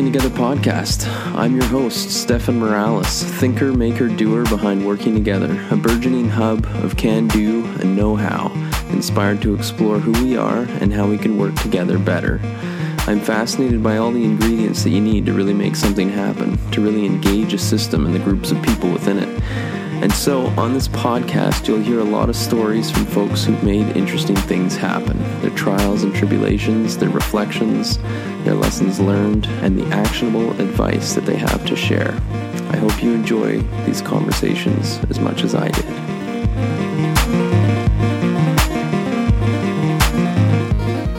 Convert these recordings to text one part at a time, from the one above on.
Working Together podcast. I'm your host, Stefan Morales, thinker, maker, doer behind Working Together, a burgeoning hub of can do and know how, inspired to explore who we are and how we can work together better. I'm fascinated by all the ingredients that you need to really make something happen, to really engage a system and the groups of people within it. And so, on this podcast, you'll hear a lot of stories from folks who've made interesting things happen their trials and tribulations, their reflections, their lessons learned, and the actionable advice that they have to share. I hope you enjoy these conversations as much as I did.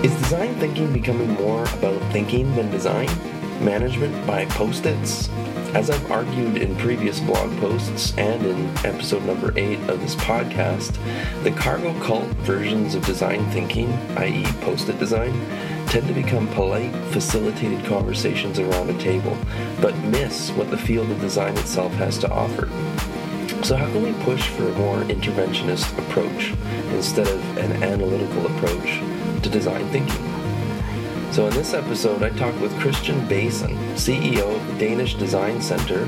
Is design thinking becoming more about thinking than design? Management by post its? As I've argued in previous blog posts and in episode number 8 of this podcast, the cargo cult versions of design thinking, i.e., post it design, tend to become polite, facilitated conversations around a table, but miss what the field of design itself has to offer. So, how can we push for a more interventionist approach instead of an analytical approach to design thinking? So, in this episode, I talked with Christian Bason, CEO of the Danish Design Center,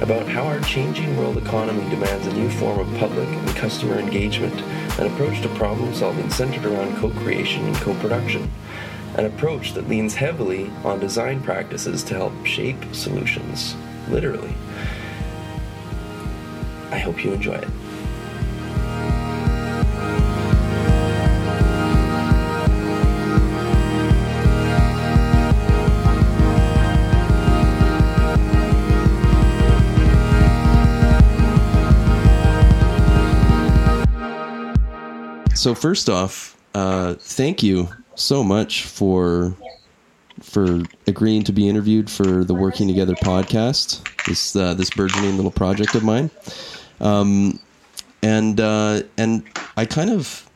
about how our changing world economy demands a new form of public and customer engagement, an approach to problem solving centered around co creation and co production, an approach that leans heavily on design practices to help shape solutions, literally. I hope you enjoy it. So first off, uh, thank you so much for for agreeing to be interviewed for the Working Together podcast. This uh, this burgeoning little project of mine, um, and uh, and I kind of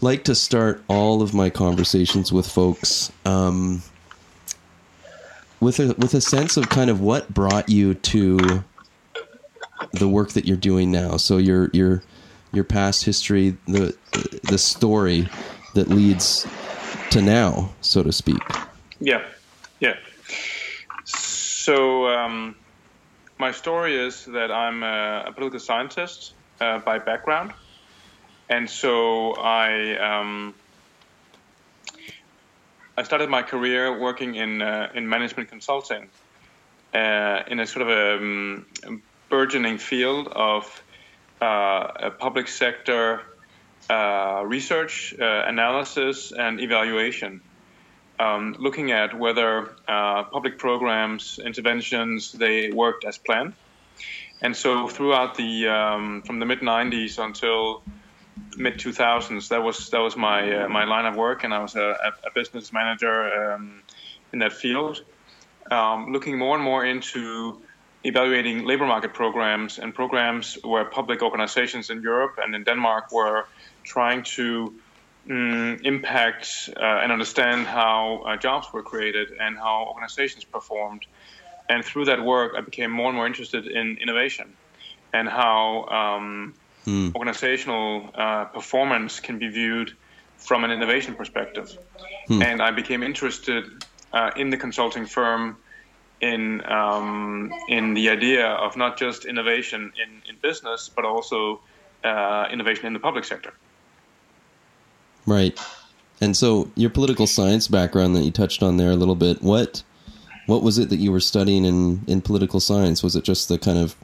like to start all of my conversations with folks um, with a with a sense of kind of what brought you to the work that you're doing now. So you're you're your past history, the the story that leads to now, so to speak. Yeah, yeah. So um, my story is that I'm a, a political scientist uh, by background, and so I um, I started my career working in uh, in management consulting uh, in a sort of a, um, burgeoning field of uh, public sector uh, research, uh, analysis, and evaluation. Um, looking at whether public programs, interventions, they worked as planned. And so throughout the um, from the mid 90s until mid 2000s, that was that was my uh, my line of work, and I was a, a business manager um, in that field, um, looking more and more into evaluating labor market programs and programs where public organizations in Europe and in Denmark were trying to um, impact uh, and understand how uh, jobs were created and how organizations performed. And through that work, I became more and more interested in innovation and how um, hmm. organizational uh, performance can be viewed from an innovation perspective. Hmm. And I became interested uh, in the consulting firm in um, in the idea of not just innovation in, in business, but also uh, innovation in the public sector. Right, and so your political science background that you touched on there a little bit. What what was it that you were studying in in political science? Was it just the kind of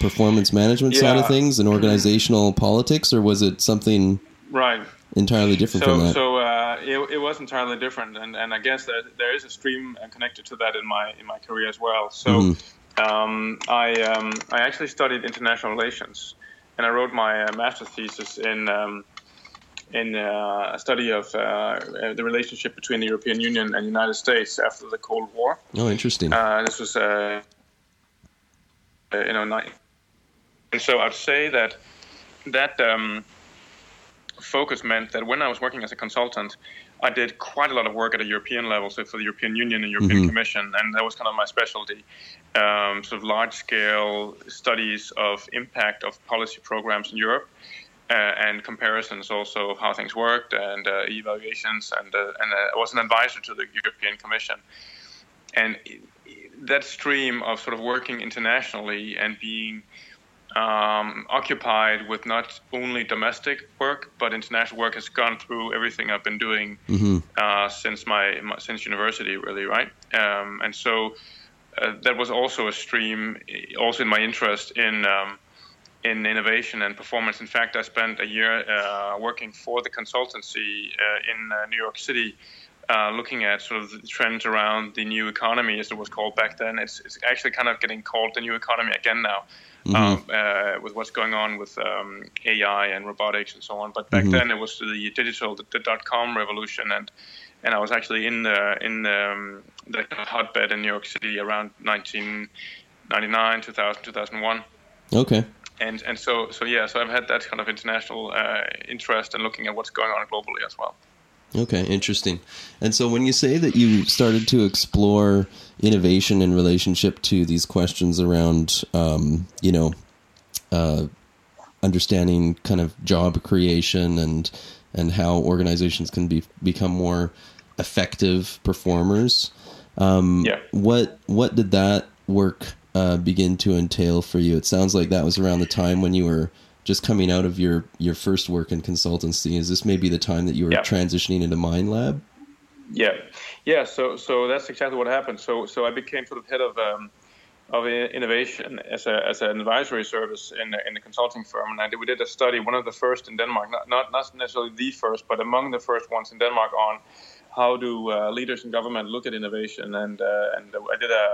performance management yeah. side of things and organizational politics, or was it something right entirely different so, from that? So uh, it, it, was entirely different, and, and I guess that there is a stream connected to that in my in my career as well. So mm-hmm. um, I um, I actually studied international relations, and I wrote my uh, master's thesis in. Um, in uh, a study of uh, the relationship between the European Union and the United States after the Cold War. Oh, interesting. Uh, this was, uh, you know, and so I'd say that that um, focus meant that when I was working as a consultant, I did quite a lot of work at a European level, so for the European Union and European mm-hmm. Commission, and that was kind of my specialty. Um, sort of large scale studies of impact of policy programs in Europe. Uh, and comparisons also of how things worked and uh, evaluations and uh, and uh, I was an advisor to the European Commission and that stream of sort of working internationally and being um, occupied with not only domestic work but international work has gone through everything I've been doing mm-hmm. uh, since my, my, since university, really, right? Um, and so uh, that was also a stream, also in my interest in um, in innovation and performance. In fact, I spent a year uh, working for the consultancy uh, in uh, New York City. Uh, looking at sort of the trends around the new economy, as it was called back then, it's, it's actually kind of getting called the new economy again now, mm-hmm. um, uh, with what's going on with um, AI and robotics and so on. But back mm-hmm. then, it was the digital, the, the dot com revolution, and and I was actually in the in the, um, the hotbed in New York City around 1999, 2000, 2001. Okay and and so so yeah, so I've had that kind of international uh, interest in looking at what's going on globally as well. Okay, interesting. And so when you say that you started to explore innovation in relationship to these questions around, um, you know, uh, understanding kind of job creation and and how organizations can be become more effective performers. Um, yeah. What what did that work uh, begin to entail for you? It sounds like that was around the time when you were just coming out of your your first work in consultancy. Is this maybe the time that you were yeah. transitioning into Mindlab? Yeah, yeah. So so that's exactly what happened. So so I became sort of head of um, of innovation as a as an advisory service in in the consulting firm, and we did a study, one of the first in Denmark, not not, not necessarily the first, but among the first ones in Denmark on how do uh, leaders in government look at innovation? And uh, and I did a,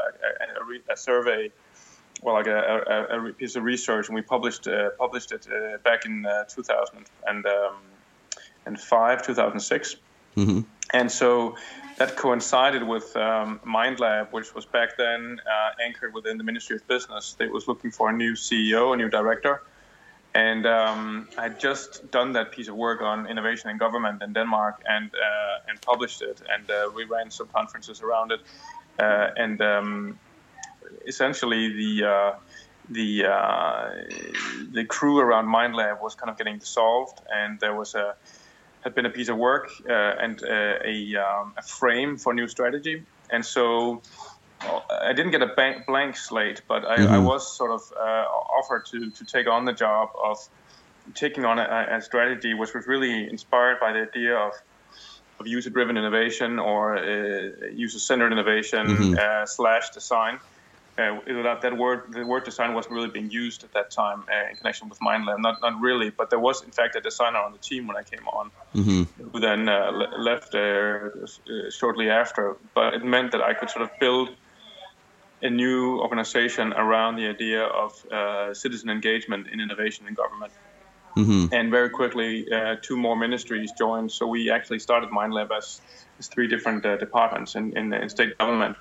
a, a, survey, well, like a, a, piece of research, and we published uh, published it uh, back in uh, 2005, um, 2006. Mm-hmm. And so that coincided with um, MindLab, which was back then uh, anchored within the Ministry of Business. They was looking for a new CEO, a new director and um, I had just done that piece of work on innovation in government in Denmark and uh, and published it, and uh, we ran some conferences around it, uh, and um, essentially the uh, the uh, the crew around MindLab was kind of getting dissolved, and there was a had been a piece of work uh, and a, um, a frame for new strategy, and so I didn't get a blank slate, but I, mm-hmm. I was sort of uh, offered to, to take on the job of taking on a, a, strategy which was really inspired by the idea of, of user-driven innovation or uh, user-centered innovation mm-hmm. uh, slash design. Uh, that, that word, the word design wasn't really being used at that time uh, in connection with MindLab. Not, not really, but there was in fact a designer on the team when I came on, mm-hmm. who then uh, left shortly after. But it meant that I could sort of build a new organization around the idea of uh, citizen engagement in innovation in government. Mm-hmm. And very quickly, uh, two more ministries joined. So we actually started MindLab as, as three different uh, departments in, in, in, state government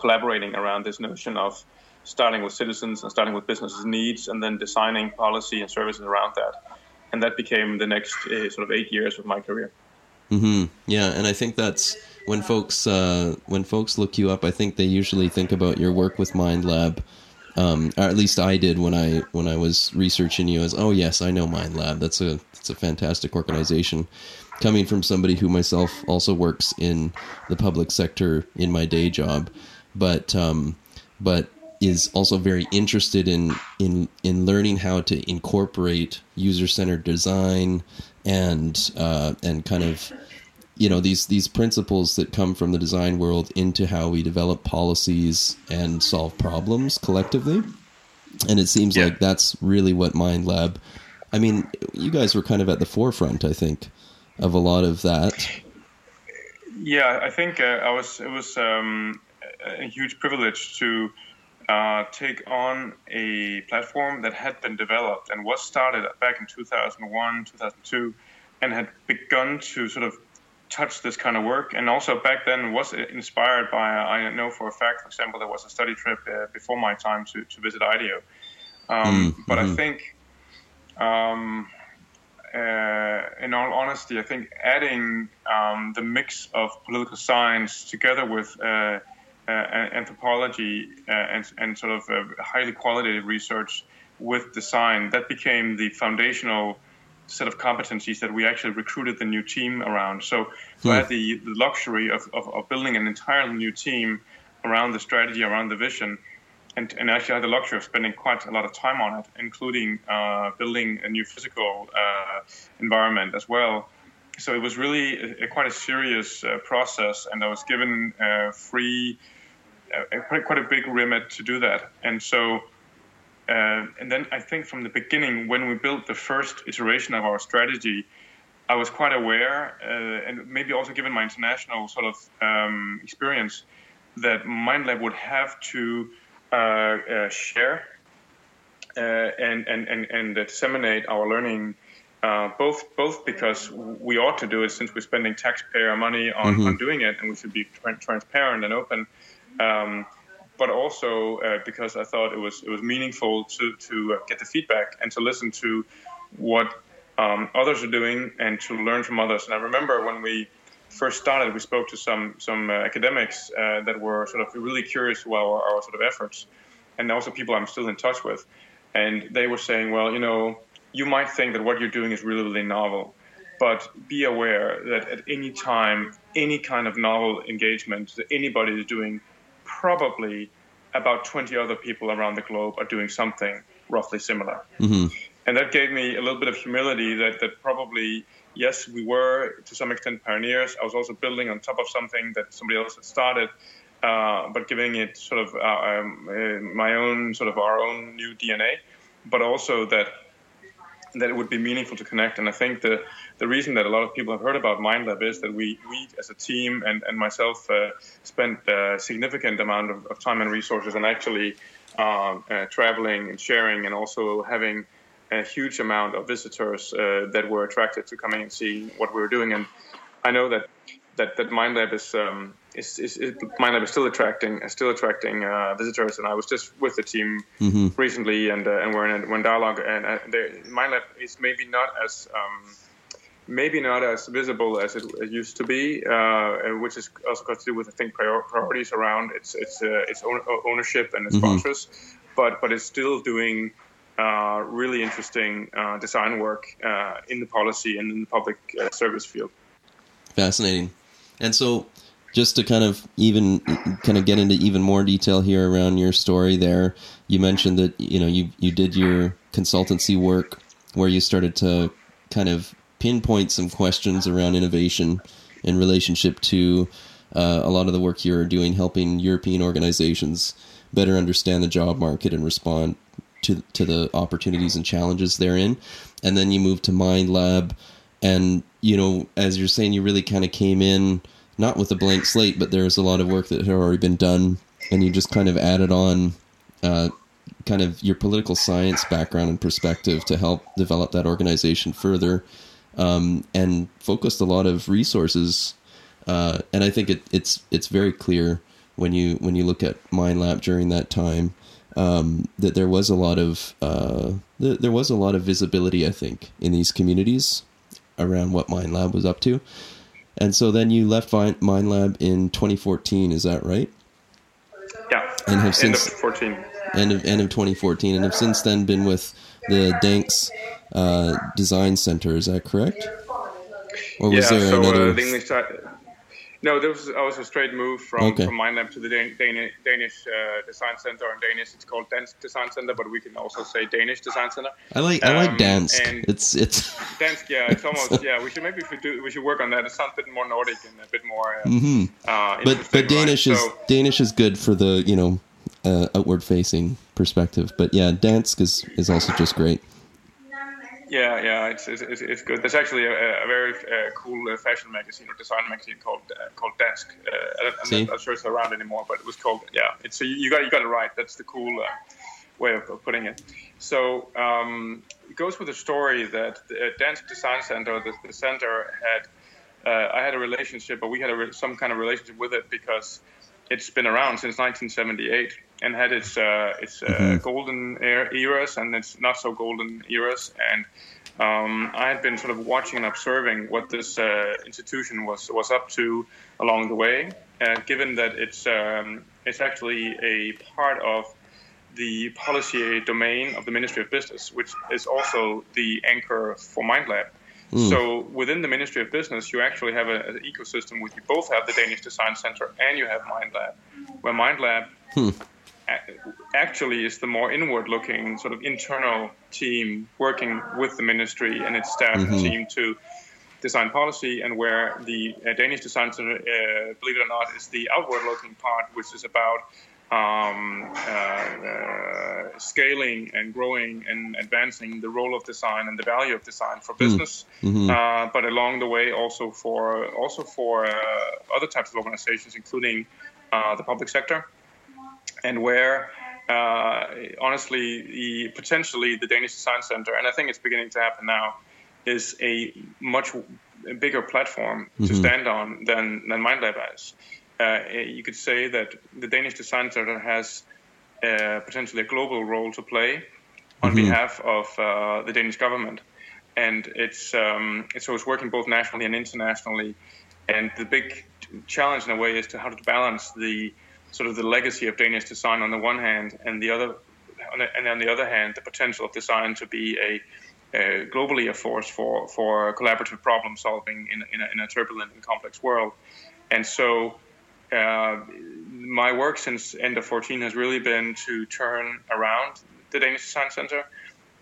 collaborating around this notion of starting with citizens and starting with businesses' needs and then designing policy and services around that. And that became the next uh, sort of eight years of my career. Mm-hmm. Yeah, and I think that's when folks uh, when folks look you up, I think they usually think about your work with MindLab. Um, or at least I did when I when I was researching you as oh yes I know MindLab that's a it's a fantastic organization coming from somebody who myself also works in the public sector in my day job but um, but is also very interested in in in learning how to incorporate user centered design and uh, and kind of you know these these principles that come from the design world into how we develop policies and solve problems collectively and it seems yeah. like that's really what mind lab i mean you guys were kind of at the forefront i think of a lot of that yeah i think uh, i was it was um, a huge privilege to uh, take on a platform that had been developed and was started back in 2001 2002 and had begun to sort of touch this kind of work, and also back then was inspired by. I know for a fact, for example, there was a study trip uh, before my time to, to visit IDEO. Um, mm-hmm. But I think, um, uh, in all honesty, I think adding um, the mix of political science together with uh anthropology uh, and, and sort of uh, highly qualitative research with design that became the foundational set of competencies that we actually recruited the new team around. So, so I had hmm. the, the luxury of, of, of, building an entirely new team around the strategy, around the vision, and, and actually had the luxury of spending quite a lot of time on it, including uh, building a new physical uh, environment as well. So it was really a, a quite a serious uh, process, and I was given uh, free, uh, quite, quite a big remit to do that. And so, uh, and then I think from the beginning, when we built the first iteration of our strategy, I was quite aware, and maybe also given my international sort of um, experience, that MindLab would have to uh, uh, share uh, and, and, and, and disseminate our learning. both both because we ought to do it since we're spending taxpayer money on, mm-hmm. on doing it and we should be transparent and open um, but also uh, because I thought it was it was meaningful to to uh, get the feedback and to listen to what um, others are doing and to learn from others. And I remember when we first started, we spoke to some some uh, academics uh, that were sort of really curious about our, our, sort of efforts, and also people I'm still in touch with, and they were saying, well, you know, you might think that what you're doing is really really novel, but be aware that at any time, any kind of novel engagement that anybody is doing, probably about 20 other people around the globe are doing something roughly similar. Mm-hmm. And that gave me a little bit of humility that, that probably yes, we were to some extent pioneers. I was also building on top of something that somebody else had started, uh, but giving it sort of uh, um, uh, my own sort of our own new DNA, but also that that it would be meaningful to connect. And I think the the reason that a lot of people have heard about MindLab is that we we as a team and and myself uh, spent a significant amount of, of, time and resources and actually um, uh, traveling and sharing and also having a huge amount of visitors uh, that were attracted to coming and seeing what we were doing. And I know that that that MindLab is um, is, is, is MindLab is still attracting still attracting uh, visitors. And I was just with the team mm-hmm. recently, and uh, and we're in a, we're in dialogue. And uh, lab is maybe not as um, maybe not as visible as it, it used to be, uh, which is also got to do with I think prior, priorities around its its uh, its own, ownership and its mm-hmm. sponsors. But but it's still doing uh, really interesting uh, design work uh, in the policy and in the public uh, service field. Fascinating. And so, just to kind of even kind of get into even more detail here around your story, there, you mentioned that you know you you did your consultancy work where you started to kind of pinpoint some questions around innovation in relationship to uh, a lot of the work you're doing helping European organizations better understand the job market and respond to to the opportunities and challenges therein, and then you move to MindLab, and you know, as you're saying, you really kind of came in not with a blank slate, but there was a lot of work that had already been done, and you just kind of added on. Uh, kind of your political science background and perspective to help develop that organization further, um, and focused a lot of resources. Uh, and I think it, it's it's very clear when you when you look at MindLab during that time um, that there was a lot of uh, th- there was a lot of visibility, I think, in these communities around what MindLab was up to. And so then you left MindLab in 2014, is that right? Yeah. And have since end of 14. End of end of 2014, and have since then been with the Dansk uh, Design Center. Is that correct? Or was yeah, there so, another? Uh, the English, no, there was also a straight move from, okay. from MindLab to the Dan- Danish, Danish uh, Design Center. In Danish, it's called Dansk Design Center, but we can also say Danish Design Center. I like I like um, Dansk. It's it's Dansk. Yeah, it's almost yeah. We should maybe if we do we should work on that. It sounds a bit more Nordic and a bit more. Uh, mm-hmm. uh, but but Danish right? is so, Danish is good for the you know uh, outward facing perspective. But yeah, Dansk is is also just great. Yeah, yeah, it's it's, it's good. There's actually a, a very uh, cool uh, fashion magazine or design magazine called uh, called Dansk. Uh, I'm not sure it's around anymore, but it was called yeah. It's so you got you got it right. That's the cool uh, way of, putting it. So um, it goes with the story that the Dansk Design Center, the, the center had. Uh, I had a relationship, but we had a, some kind of relationship with it because it's been around since 1978 and had its uh, its uh, mm-hmm. golden eras and its not so golden eras. And um, I had been sort of watching and observing what this uh, institution was was up to along the way. Uh, given that it's um, it's actually a part of the policy domain of the Ministry of Business, which is also the anchor for MindLab. Mm. So within the Ministry of Business, you actually have a, an ecosystem where you both have the Danish Design Center and you have MindLab, where MindLab hmm. Actually is the more inward-looking, sort of internal team working with the ministry and its staff mm-hmm. team to design policy, and where the uh, Danish Design Center, uh, believe it or not, is the outward-looking part, which is about um, uh, uh, scaling and growing and advancing the role of design and the value of design for hmm. business, mm-hmm. uh, but along the way also for also for uh, other types of organizations, including uh, the public sector, and where. Uh, honestly, the, potentially the Danish Design Center, and I think it's beginning to happen now, is a much bigger platform mm-hmm. to stand on than than MindLab is uh, you could say that the Danish Design Center has uh, potentially a global role to play on mm-hmm. behalf of uh, the Danish government, and it's um, so it's working both nationally and internationally. And the big challenge in a way is to how to balance the sort of the legacy of Danish design on the one hand, and the other, and on the other hand, the potential of design to be a uh, globally a force for, for collaborative problem solving in, in, a, in a turbulent and complex world. And so uh, my work since end of 14 has really been to turn around the Danish Design Center.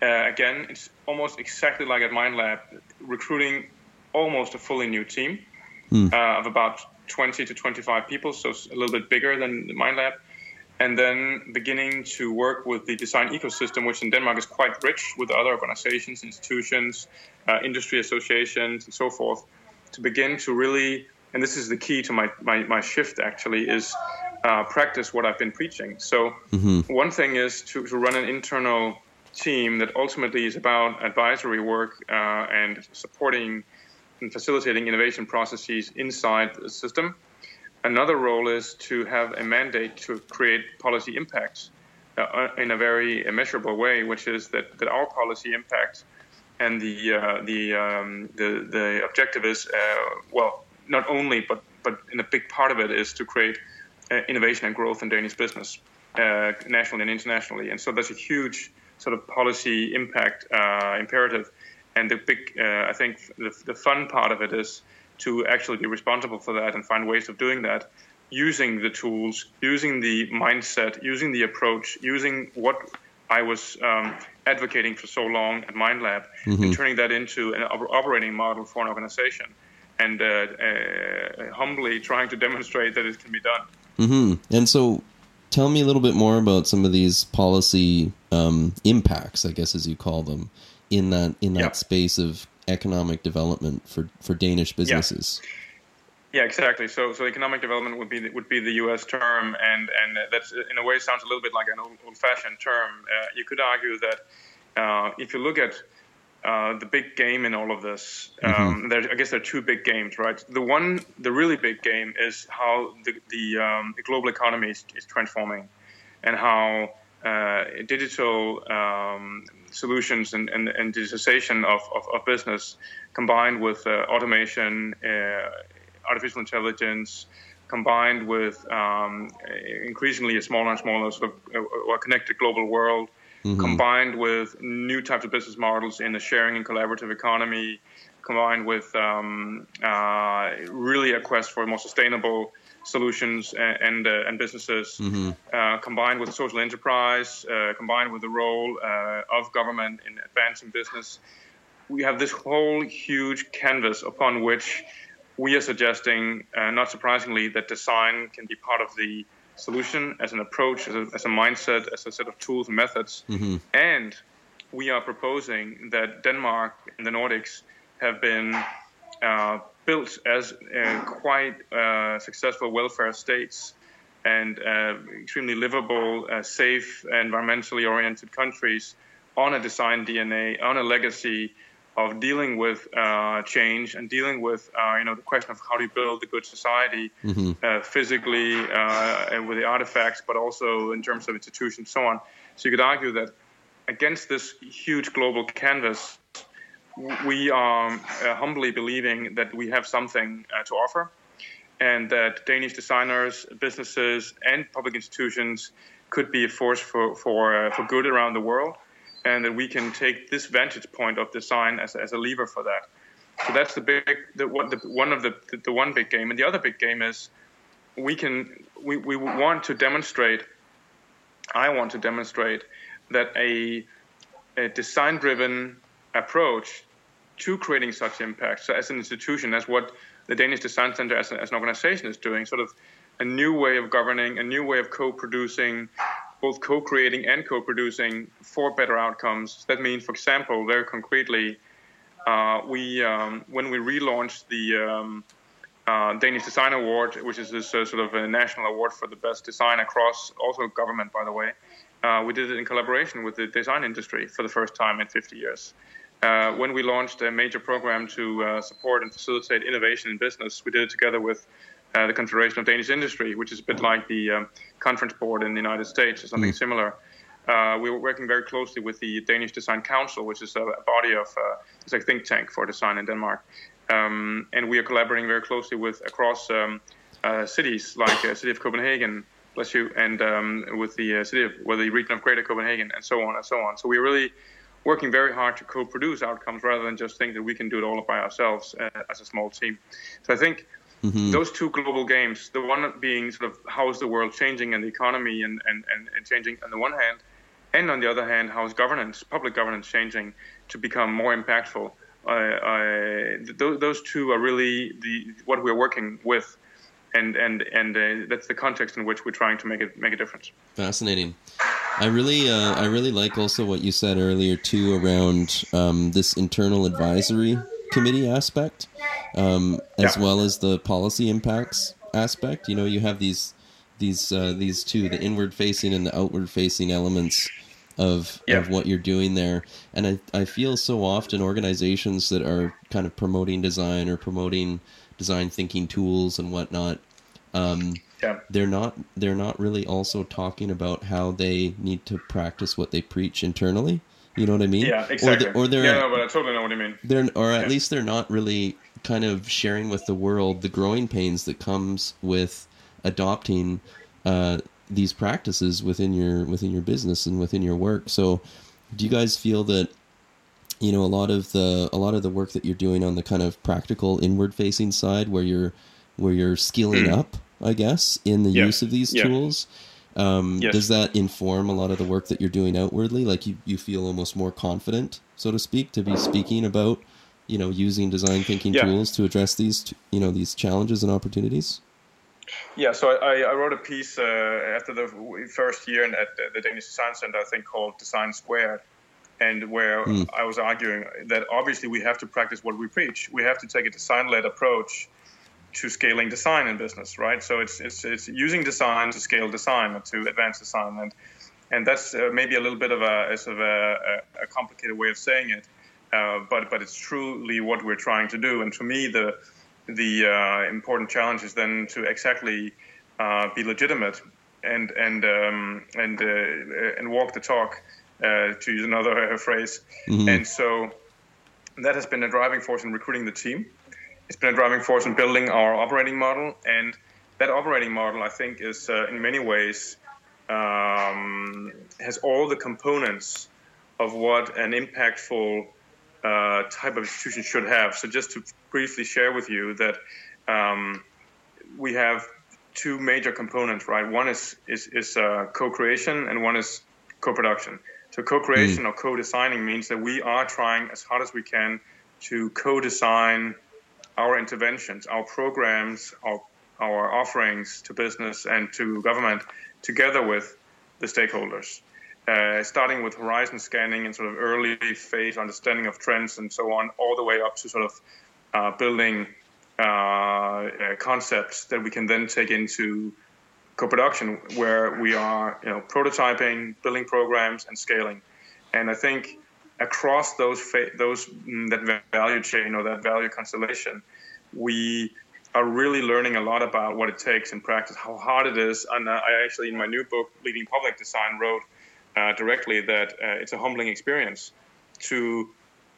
Uh, again, it's almost exactly like at MindLab, recruiting almost a fully new team mm. uh, of about 20 to 25 people, so it's a little bit bigger than the MindLab. And then beginning to work with the design ecosystem, which in Denmark is quite rich with other organizations, institutions, uh, industry associations, and so forth, to begin to really and this is the key to my, my, my shift actually is uh, practice what I've been preaching. So mm-hmm. one thing is to, to run an internal team that ultimately is about advisory work uh, and supporting and facilitating innovation processes inside the system. Another role is to have a mandate to create policy impacts uh, in a very measurable way, which is that, that our policy impact and the uh, the, um, the the objective is uh, well not only, but but in a big part of it is to create uh, innovation and growth in Danish business, uh, nationally and internationally. And so there's a huge sort of policy impact imperative. And the big, uh, I think, the, the fun part of it is to actually be responsible for that and find ways of doing that using the tools, using the mindset, using the approach, using what I was um, advocating for so long at MindLab, mm-hmm. and turning that into an operating model for an organization and uh, uh, humbly trying to demonstrate that it can be done. Mm-hmm. And so, tell me a little bit more about some of these policy um, impacts, I guess, as you call them, in that in that space of economic development for, for Danish businesses. Yeah, exactly. So, so economic development would be the, would be the U.S. term, and and that's in a way sounds a little bit like an old, old-fashioned term. Uh, you could argue that uh, if you look at uh, the big game in all of this. Mm-hmm. Um, there, I guess there are two big games, right? The one, the really big game, is how the the, um, the global economy is, is, transforming, and how uh, digital um, solutions and, and, and digitization of, of, of, business, combined with uh, automation, uh, artificial intelligence, combined with um, increasingly a smaller and smaller sort of uh, connected global world mm-hmm. combined with new types of business models in the sharing and collaborative economy, combined with um, uh, really a quest for more sustainable solutions and and, uh, and businesses, mm-hmm. uh, combined with social enterprise, uh, combined with the role uh, of government in advancing business. We have this whole huge canvas upon which we are suggesting, uh, not surprisingly, that design can be part of the solution, as an approach, as a, as a mindset, as a set of tools and methods. Mm-hmm. And we are proposing that Denmark and the Nordics have been uh, built as uh, quite uh, successful welfare states and uh, extremely livable, uh, safe, environmentally oriented countries on a design DNA, on a legacy of dealing with uh, change and dealing with uh, you know the question of how do you build a good society mm-hmm. uh, physically uh, and with the artifacts, but also in terms of institutions, and so on. So you could argue that against this huge global canvas, we are uh, humbly believing that we have something uh, to offer, and that Danish designers, businesses, and public institutions could be a force for for for good around the world and that we can take this vantage point of design as, as a lever for that. So that's the big, the, one, the, one of the, the, one big game, and the other big game is we can we, we want to demonstrate. I want to demonstrate that a, a design-driven approach to creating such impact. So as an institution, that's what the Danish Design Center as, a, as an organization is doing, sort of a new way of governing, a new way of co-producing, both co-creating and co-producing for better outcomes. That means, for example, very concretely, uh, we um, when we relaunched the um, uh, Danish Design Award, which is this uh, sort of a national award for the best design across also government, by the way. Uh, we did it in collaboration with the design industry for the first time in 50 years. Uh, when we launched a major program to uh, support and facilitate innovation in business, we did it together with uh, the Confederation of Danish Industry, which is a bit like the um, conference board in the United States or something mm. similar. Uh, we were working very closely with the Danish Design Council, which is a, body of uh, it's a think tank for design in Denmark, um, and we are collaborating very closely with across um, uh, cities like uh, city of Copenhagen, bless you, and um, with the city of well, the region of Greater Copenhagen, and so on and so on. So we're really working very hard to co-produce outcomes rather than just think that we can do it all by ourselves as a small team. So I think Mm-hmm. Those two global games, the one being sort of how is the world changing and the economy and, and, and, changing on the one hand, and on the other hand, how is governance, public governance changing to become more impactful? Uh, uh, th- those two are really the what we're working with, and and and uh, that's the context in which we're trying to make it make a difference. Fascinating. I really uh, I really like also what you said earlier too around um, this internal advisory committee aspect, um, as yeah. well as the policy impacts aspect. You know, you have these these uh, these two, the inward facing and the outward facing elements of yeah. of what you're doing there. And I I feel so often organizations that are kind of promoting design or promoting design thinking tools and whatnot. Um, yeah. They're not. They're not really also talking about how they need to practice what they preach internally. You know what I mean? Yeah, exactly. Or, the, or they're, yeah, no, but I totally know what you mean. They're, or at yeah. least they're not really kind of sharing with the world the growing pains that comes with adopting uh, these practices within your within your business and within your work. So, do you guys feel that you know a lot of the a lot of the work that you're doing on the kind of practical inward facing side, where you're where you're skilling mm. up, I guess, in the yeah. use of these yeah. tools? Um, yes. Does that inform a lot of the work that you're doing outwardly? Like you, you feel almost more confident, so to speak, to be speaking about, you know, using design thinking yeah. tools to address these, you know, these challenges and opportunities. Yeah, so I, I wrote a piece uh, after the first year at the Danish Design Center, I think called Design Squared, and where mm. I was arguing that obviously we have to practice what we preach. We have to take a design-led approach to scaling design in business, right? So it's it's, it's using design to scale design to advance design, and and that's uh, maybe a little bit of a sort of a, a complicated way of saying it, uh, but but it's truly what we're trying to do. And for me, the the uh, important challenge is then to exactly uh, be legitimate and and um, and uh, and walk the talk, uh, to use another phrase. Mm-hmm. And so that has been a driving force in recruiting the team it's been a driving force in building our operating model. And that operating model, I think, is uh, in many ways um, has all the components of what an impactful uh, type of institution should have. So, just to briefly share with you that um, we have two major components, right? One is is, is uh, co-creation, and one is co-production. So, co-creation mm. or co-designing means that we are trying as hard as we can to co-design our interventions, our programs, our, our offerings to business and to government together with the stakeholders. Uh, starting with horizon scanning and sort of early phase understanding of trends and so on, all the way up to sort of uh, building uh, uh concepts that we can then take into co-production, where we are, you know, prototyping, building programs, and scaling. And I think across those fa- those mm, that value chain or that value constellation, we are really learning a lot about what it takes in practice, how hard it is. And I actually, in my new book, Leading Public Design, wrote uh, directly that uh, it's a humbling experience to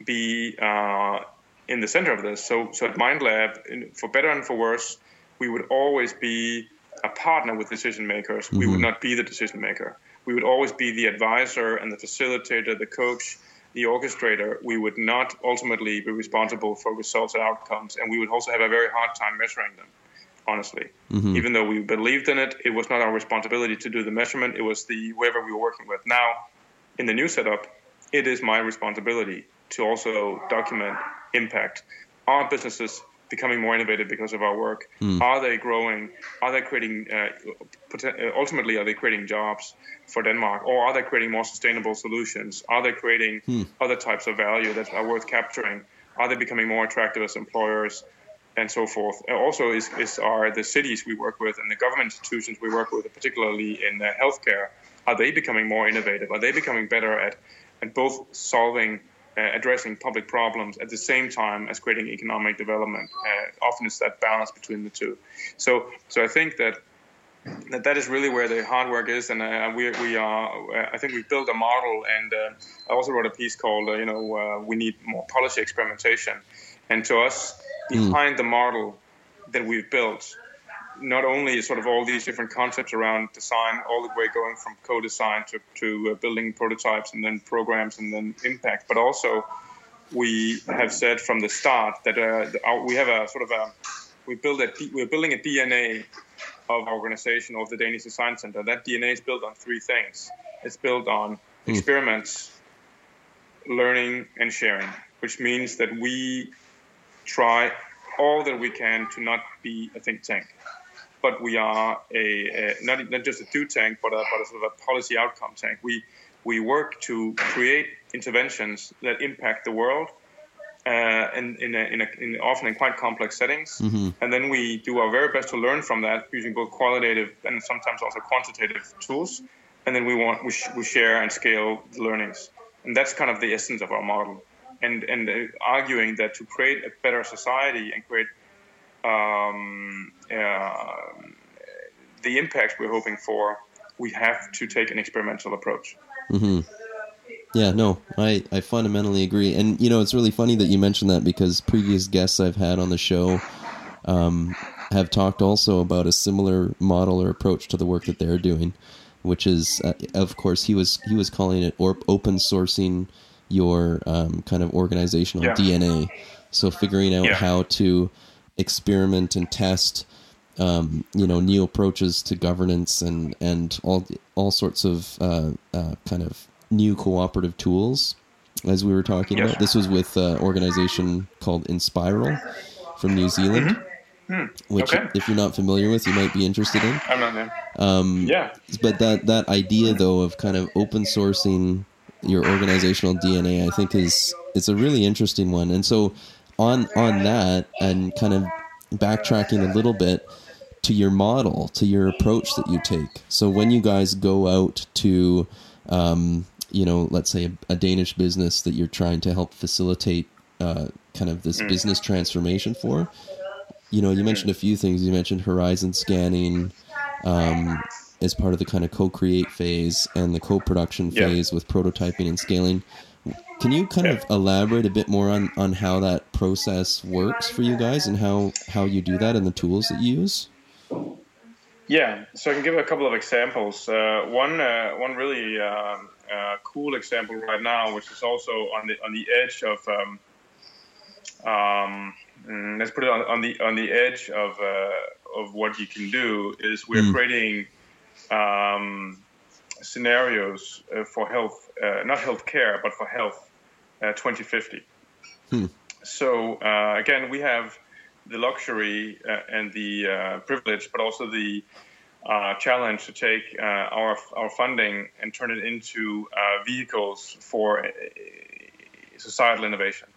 be uh, in the center of this. So, so at MindLab, for better and for worse, we would always be a partner with decision makers. Mm-hmm. We would mm-hmm. not be the decision maker. We would always be the advisor and the facilitator, the coach, the orchestrator, we would not ultimately be responsible for results and outcomes, and we would also have a very hard time measuring them. Honestly, mm-hmm. even though we believed in it, it was not our responsibility to do the measurement. It was the whoever we were working with. Now, in the new setup, it is my responsibility to also document impact. Are businesses becoming more innovative because of our work? Mm. Are they growing? Are they creating? Uh, uh, ultimately, are they creating jobs for Denmark, or are they creating more sustainable solutions? Are they creating mm. other types of value that are worth capturing? Are they becoming more attractive as employers? and so forth. also, is, is are the cities we work with and the government institutions we work with, particularly in uh, healthcare, are they becoming more innovative? Are they becoming better at, at both solving uh, addressing public problems at the same time as creating economic development. Uh, often it's that balance between the two. So, so I think that that, that is really where the hard work is, and uh, we we are. I think we built a model, and uh, I also wrote a piece called uh, you know uh, we need more policy experimentation, and to us hmm. behind mm. the model that we've built not only sort of all these different concepts around design, all the way going from co-design to, to uh, building prototypes and then programs and then impact, but also we have said from the start that uh, we have a sort of a we build a we're building a DNA of our organization of the Danish Design Center. That DNA is built on three things. It's built on mm. experiments, learning, and sharing, which means that we try all that we can to not be a think tank but we are a, a not, not just a do tank, but a, but a sort of a policy outcome tank. We we work to create interventions that impact the world, uh, in, in, a, in, a, in, often in quite complex settings. Mm-hmm. And then we do our very best to learn from that using both qualitative and sometimes also quantitative tools. And then we want we, sh- we share and scale the learnings. And that's kind of the essence of our model. And and uh, arguing that to create a better society and create um, uh, the impact we're hoping for, we have to take an experimental approach. Mm-hmm. Yeah, no, I, I fundamentally agree. And, you know, it's really funny that you mentioned that because previous guests I've had on the show um, have talked also about a similar model or approach to the work that they're doing, which is, uh, of course, he was he was calling it or open sourcing your um, kind of organizational yeah. DNA. So figuring out yeah. how to experiment and test um, you know new approaches to governance and and all all sorts of uh, uh, kind of new cooperative tools as we were talking yes. about this was with an organization called Enspiral from New Zealand mm-hmm. Hmm. Which, okay. if you're not familiar with, you might be interested in. I'm not there. Um, yeah. But that that idea, though, of kind of open sourcing your organizational DNA, I think is it's a really interesting one. And so, on on that and kind of backtracking a little bit to your model, to your approach that you take. So when you guys go out to, um, you know, let's say a, a, Danish business that you're trying to help facilitate uh, kind of this mm. business transformation for, you know, you mentioned a few things. You mentioned horizon scanning um, as part of the kind of co-create phase and the co-production phase with prototyping and scaling. Can you kind of elaborate a bit more on, on how that process works for you guys and how, how you do that and the tools that you use? Yeah, so I can give a couple of examples. Uh, one uh, one really uh, uh cool example right now, which is also on the on the edge of um, um, mm, let's put it on, on, the on the edge of uh, of what you can do, is we're mm. creating um, scenarios uh, for health, not health care, but for health uh, 2050. Hmm. So uh, again, we have the luxury uh, and the privilege, but also the uh, challenge to take uh, our our funding and turn it into uh, vehicles for societal innovation,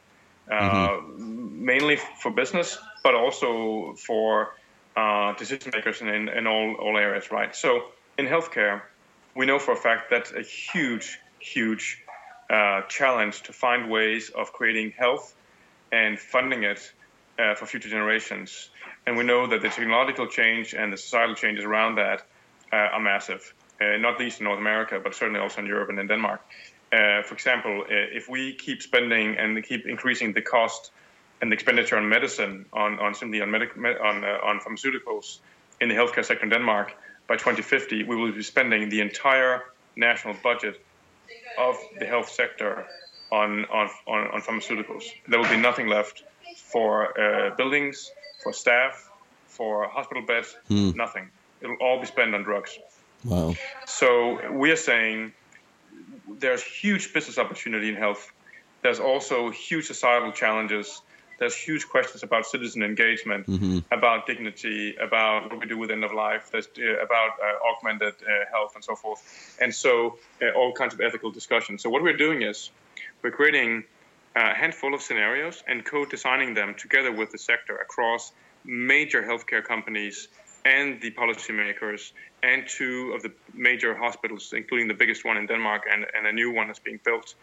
mm-hmm. mainly for business, but also for decision makers in, in, in, all, all areas. Right. So in healthcare, we know for a fact that a huge, huge uh, challenge to find ways of creating health and funding it uh, for future generations. And we know that the technological change and the societal changes around that uh, are massive, uh, not least in North America, but certainly also in Europe and in Denmark. Uh, for example, uh, if we keep spending and keep increasing the cost and the expenditure on medicine, on, on simply on, medic, on, on pharmaceuticals in the healthcare sector in Denmark, by 2050, we will be spending the entire national budget of the health sector on, on, on, on pharmaceuticals. There will be nothing left for uh, buildings, for staff, for hospital beds, Hmm. nothing. It'll all be spent on drugs. Wow. So we are saying there's huge business opportunity in health. There's also huge societal challenges. There's huge questions about citizen engagement, about dignity, about what we do with end of life. There's uh, about uh, augmented uh, health and so forth, and so uh, all kinds of ethical discussions. So what we're doing is we're creating a handful of scenarios and co-designing them together with the sector across major healthcare companies and the policymakers and two of the major hospitals, including the biggest one in Denmark and, and a new one that's being built.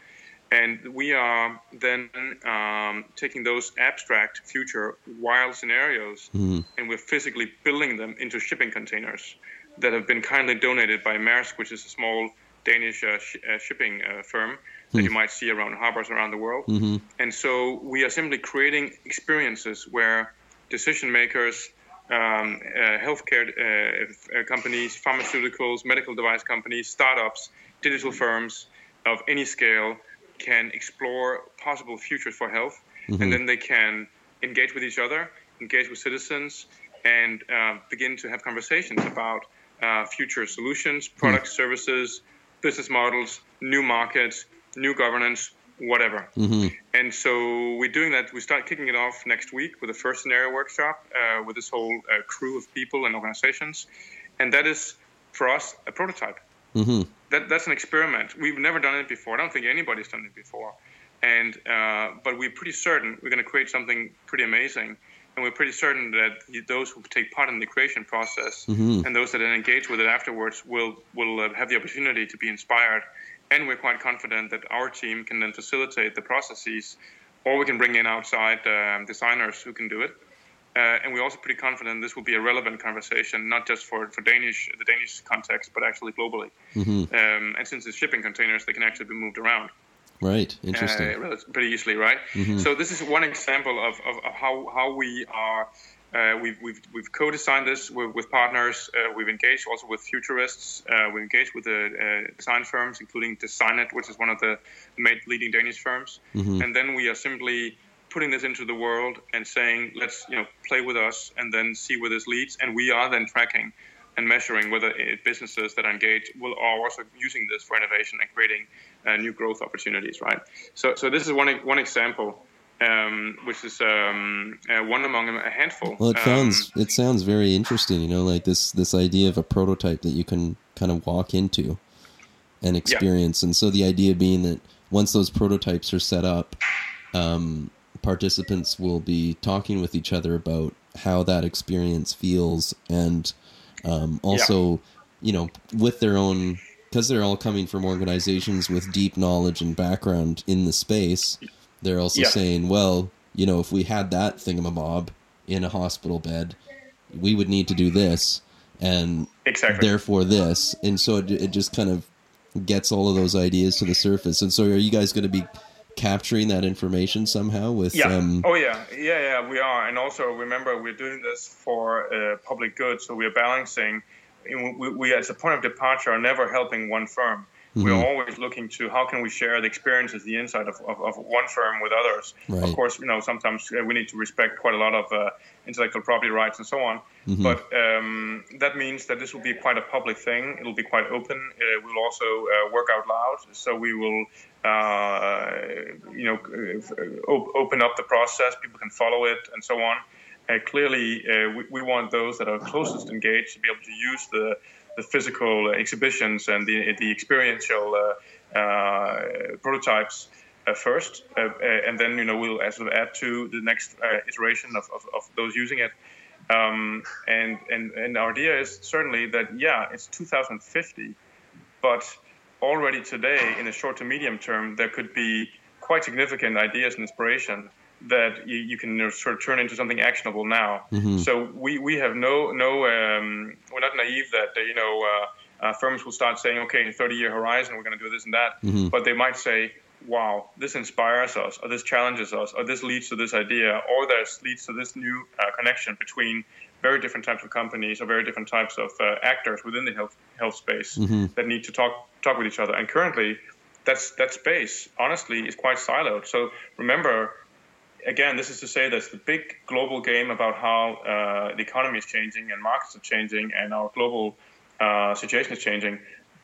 And we are then um, taking those abstract future wild scenarios and we're physically building them into shipping containers that have been kindly donated by Maersk, which is a small Danish uh, sh- uh, shipping uh, firm that you might see around harbors around the world. And so we are simply creating experiences where decision makers, um, uh, healthcare uh, uh, companies, pharmaceuticals, medical device companies, startups, digital firms of any scale can explore possible futures for health, and then they can engage with each other, engage with citizens, and uh, begin to have conversations about uh, future solutions, products, services, business models, new markets, new governance, whatever. And so we're doing that. We start kicking it off next week with the first scenario workshop uh, with this whole uh, crew of people and organizations, and that is for us a prototype. That, that's an experiment. We've never done it before. I don't think anybody's done it before. And uh, but we're pretty certain we're going to create something pretty amazing, and we're pretty certain that those who take part in the creation process and those that then engage with it afterwards will will uh, have the opportunity to be inspired. And we're quite confident that our team can then facilitate the processes, or we can bring in outside um, designers who can do it. Uh, and we're also pretty confident this will be a relevant conversation, not just for, for Danish the Danish context, but actually globally. Um, and since it's shipping containers, they can actually be moved around Right. Interesting. uh, pretty easily, right? So this is one example of, of, of how, how we are. Uh, we've, we've, we've co-designed this with, with partners. Uh, we've engaged also with futurists. Uh, we've engaged with the uh, design firms, including Designit, which is one of the main leading Danish firms. And then we are simply putting this into the world and saying, let's you know play with us and then see where this leads. And we are then tracking and measuring whether it, businesses that are engaged will are also using this for innovation and creating uh, new growth opportunities. Right. So so this is one one example. Um, which is um, uh, one among a handful. Well, it Um, sounds it sounds very interesting. You know, like this this idea of a prototype that you can kind of walk into and experience. And so the idea being that once those prototypes are set up, um, participants will be talking with each other about how that experience feels, and um, also, you know, with their own because they're all coming from organizations with deep knowledge and background in the space. They're also Yeah. saying, well, you know, if we had that thingamabob in a hospital bed, we would need to do this, and Exactly. therefore this, and so it, it just kind of gets all of those ideas to the surface. And so, are you guys going to be capturing that information somehow with? Yeah. Um, oh, yeah. Yeah, yeah, we are. And also, remember, we're doing this for uh, public good. So we're balancing. We, we, as a point of departure, are never helping one firm. We're always looking to how can we share the experiences, the insight of, of, of one firm with others. Right. Of course, you know sometimes uh, we need to respect quite a lot of uh, intellectual property rights and so on. But um, that means that this will be quite a public thing. It'll be quite open. Uh, we'll also uh, work out loud. So we will, uh, you know, op- open up the process. People can follow it and so on. Uh, clearly, uh, we, we want those that are closest engaged to be able to use the the physical exhibitions and the the experiential uh, uh, prototypes uh, first, uh, uh, and then you know we'll uh, sort of add to the next uh, iteration of, of, of those using it. Um, and and and our idea is certainly that yeah, it's 2050, but already today, in the short to medium term, there could be quite significant ideas and inspiration that you, you can you know, sort of turn into something actionable now. So we, we have no no um, we're not naive that you know uh, uh, firms will start saying okay in a 30 year horizon we're going to do this and that, but they might say wow this inspires us or this challenges us or this leads to this idea or this leads to this new uh, connection between very different types of companies or very different types of uh, actors within the health health space that need to talk talk with each other. And currently, that's that space honestly is quite siloed. So remember, again, this is to say there's the big global game about how uh, the economy is changing and markets are changing and our global uh, situation is changing.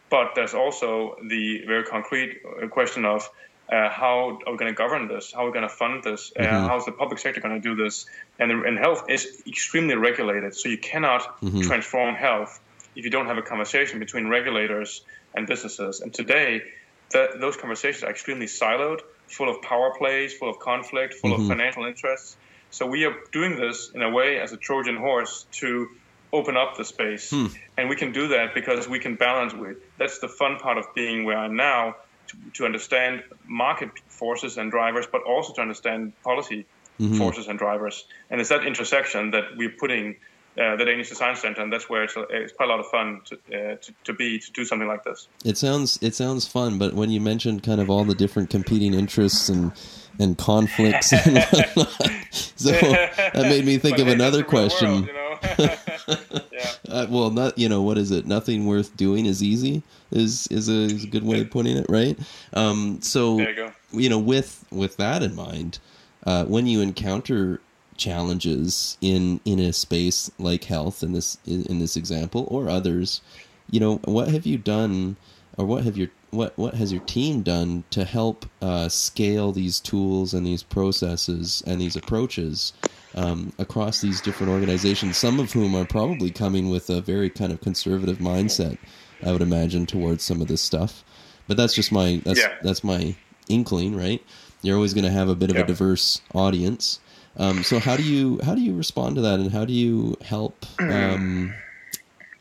But there's also the very concrete uh, question of uh, how are we going to govern this? How are we going to fund this? Uh, mm-hmm. How's the public sector going to do this? And, and health is extremely regulated, so you cannot mm-hmm. transform health if you don't have a conversation between regulators and businesses. And today, the, those conversations are extremely siloed, full of power plays, full of conflict, full mm-hmm. of financial interests. So we are doing this in a way as a Trojan horse to open up the space, hmm. and we can do that because we can balance with. That's the fun part of being where I'm now to, to understand market forces and drivers, but also to understand policy mm-hmm. forces and drivers. And it's that intersection that we're putting uh, the Danish Design Center, and that's where it's, it's quite a lot of fun to, uh, to, to be to do something like this. It sounds it sounds fun, but when you mentioned kind of all the different competing interests and and conflicts and whatnot, so that made me think of another question. World, you know? yeah. Uh, well, not you know what is it? Nothing worth doing is easy is is a, is a good way of putting it, right? Um, so you, you, know, with with that in mind, uh, when you encounter challenges in in a space like health in this in, this example or others, you know, what have you done, or what have your what what has your team done to help uh, scale these tools and these processes and these approaches um, across these different organizations? Some of whom are probably coming with a very kind of conservative mindset I would imagine, towards some of this stuff. But that's just my that's yeah. that's my inkling, right? You're always going to have a bit of yeah. a diverse audience. Um, so how do you how do you respond to that, and how do you help um,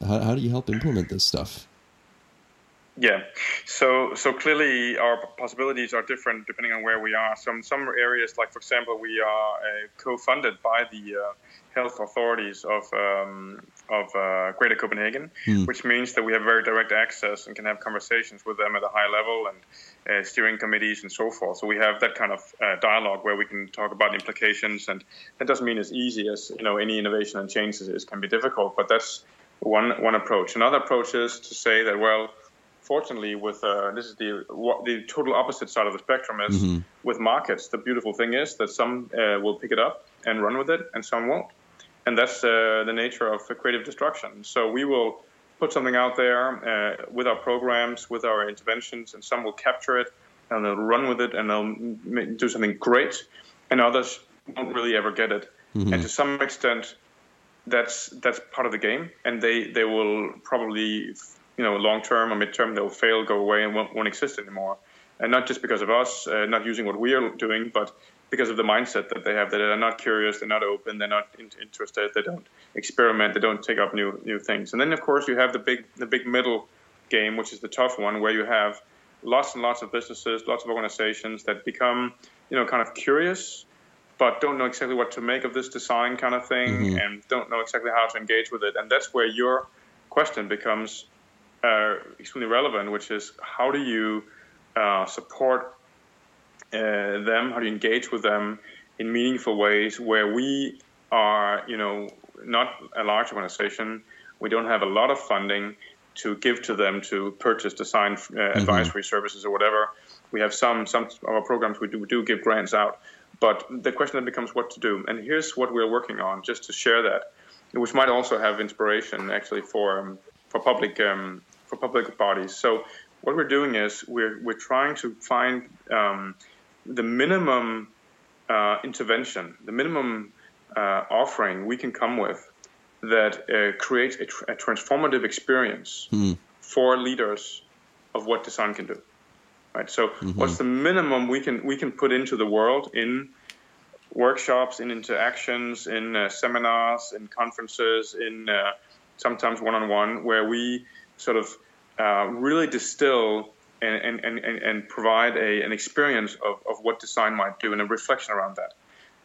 how, how do you help implement this stuff? Yeah, so so clearly our possibilities are different depending on where we are. Some some areas, like for example, we are uh, co-funded by the uh, health authorities of um, of uh, Greater Copenhagen, mm. which means that we have very direct access and can have conversations with them at a high level and uh, steering committees and so forth. So we have that kind of uh, dialogue where we can talk about implications, and that doesn't mean as easy as you know any innovation and change is, can be difficult, but that's one one approach. Another approach is to say that well. Fortunately, with uh, this is the the total opposite side of the spectrum is mm-hmm. with markets. The beautiful thing is that some uh, will pick it up and run with it, and some won't and that's uh, the nature of creative destruction. So we will put something out there uh, with our programs, with our interventions, and some will capture it and they'll run with it and they'll do something great, and others won't really ever get it. Mm-hmm. And to some extent, that's that's part of the game, and they they will probably you know long term or mid term they'll fail, go away, and won't, won't exist anymore. And not just because of us uh, not using what we are doing, but because of the mindset that they have that they're not curious they're not open they're not interested they don't experiment they don't take up new new things and then of course you have the big the big middle game which is the tough one where you have lots and lots of businesses lots of organizations that become you know kind of curious but don't know exactly what to make of this design kind of thing mm-hmm. and don't know exactly how to engage with it and that's where your question becomes uh, extremely relevant which is how do you uh, support them, how to engage with them in meaningful ways where we are, you know, not a large organization. We don't have a lot of funding to give to them to purchase design uh, mm-hmm. advisory services or whatever. We have some some of our programs we do, we do give grants out, but the question then becomes what to do. And here's what we're working on, just to share that, which might also have inspiration actually for um, for public um, for public bodies. So what we're doing is we're we're trying to find um, the minimum uh, intervention, the minimum uh, offering we can come with that uh, creates a, tr- a, transformative experience mm. for leaders of what design can do. Right. So, mm-hmm. what's the minimum we can we can put into the world in workshops, in interactions, in uh, seminars, in conferences, in uh, sometimes one-on-one, where we sort of uh, really distill and, and, and, and provide a, an experience of, of what design might do and a reflection around that.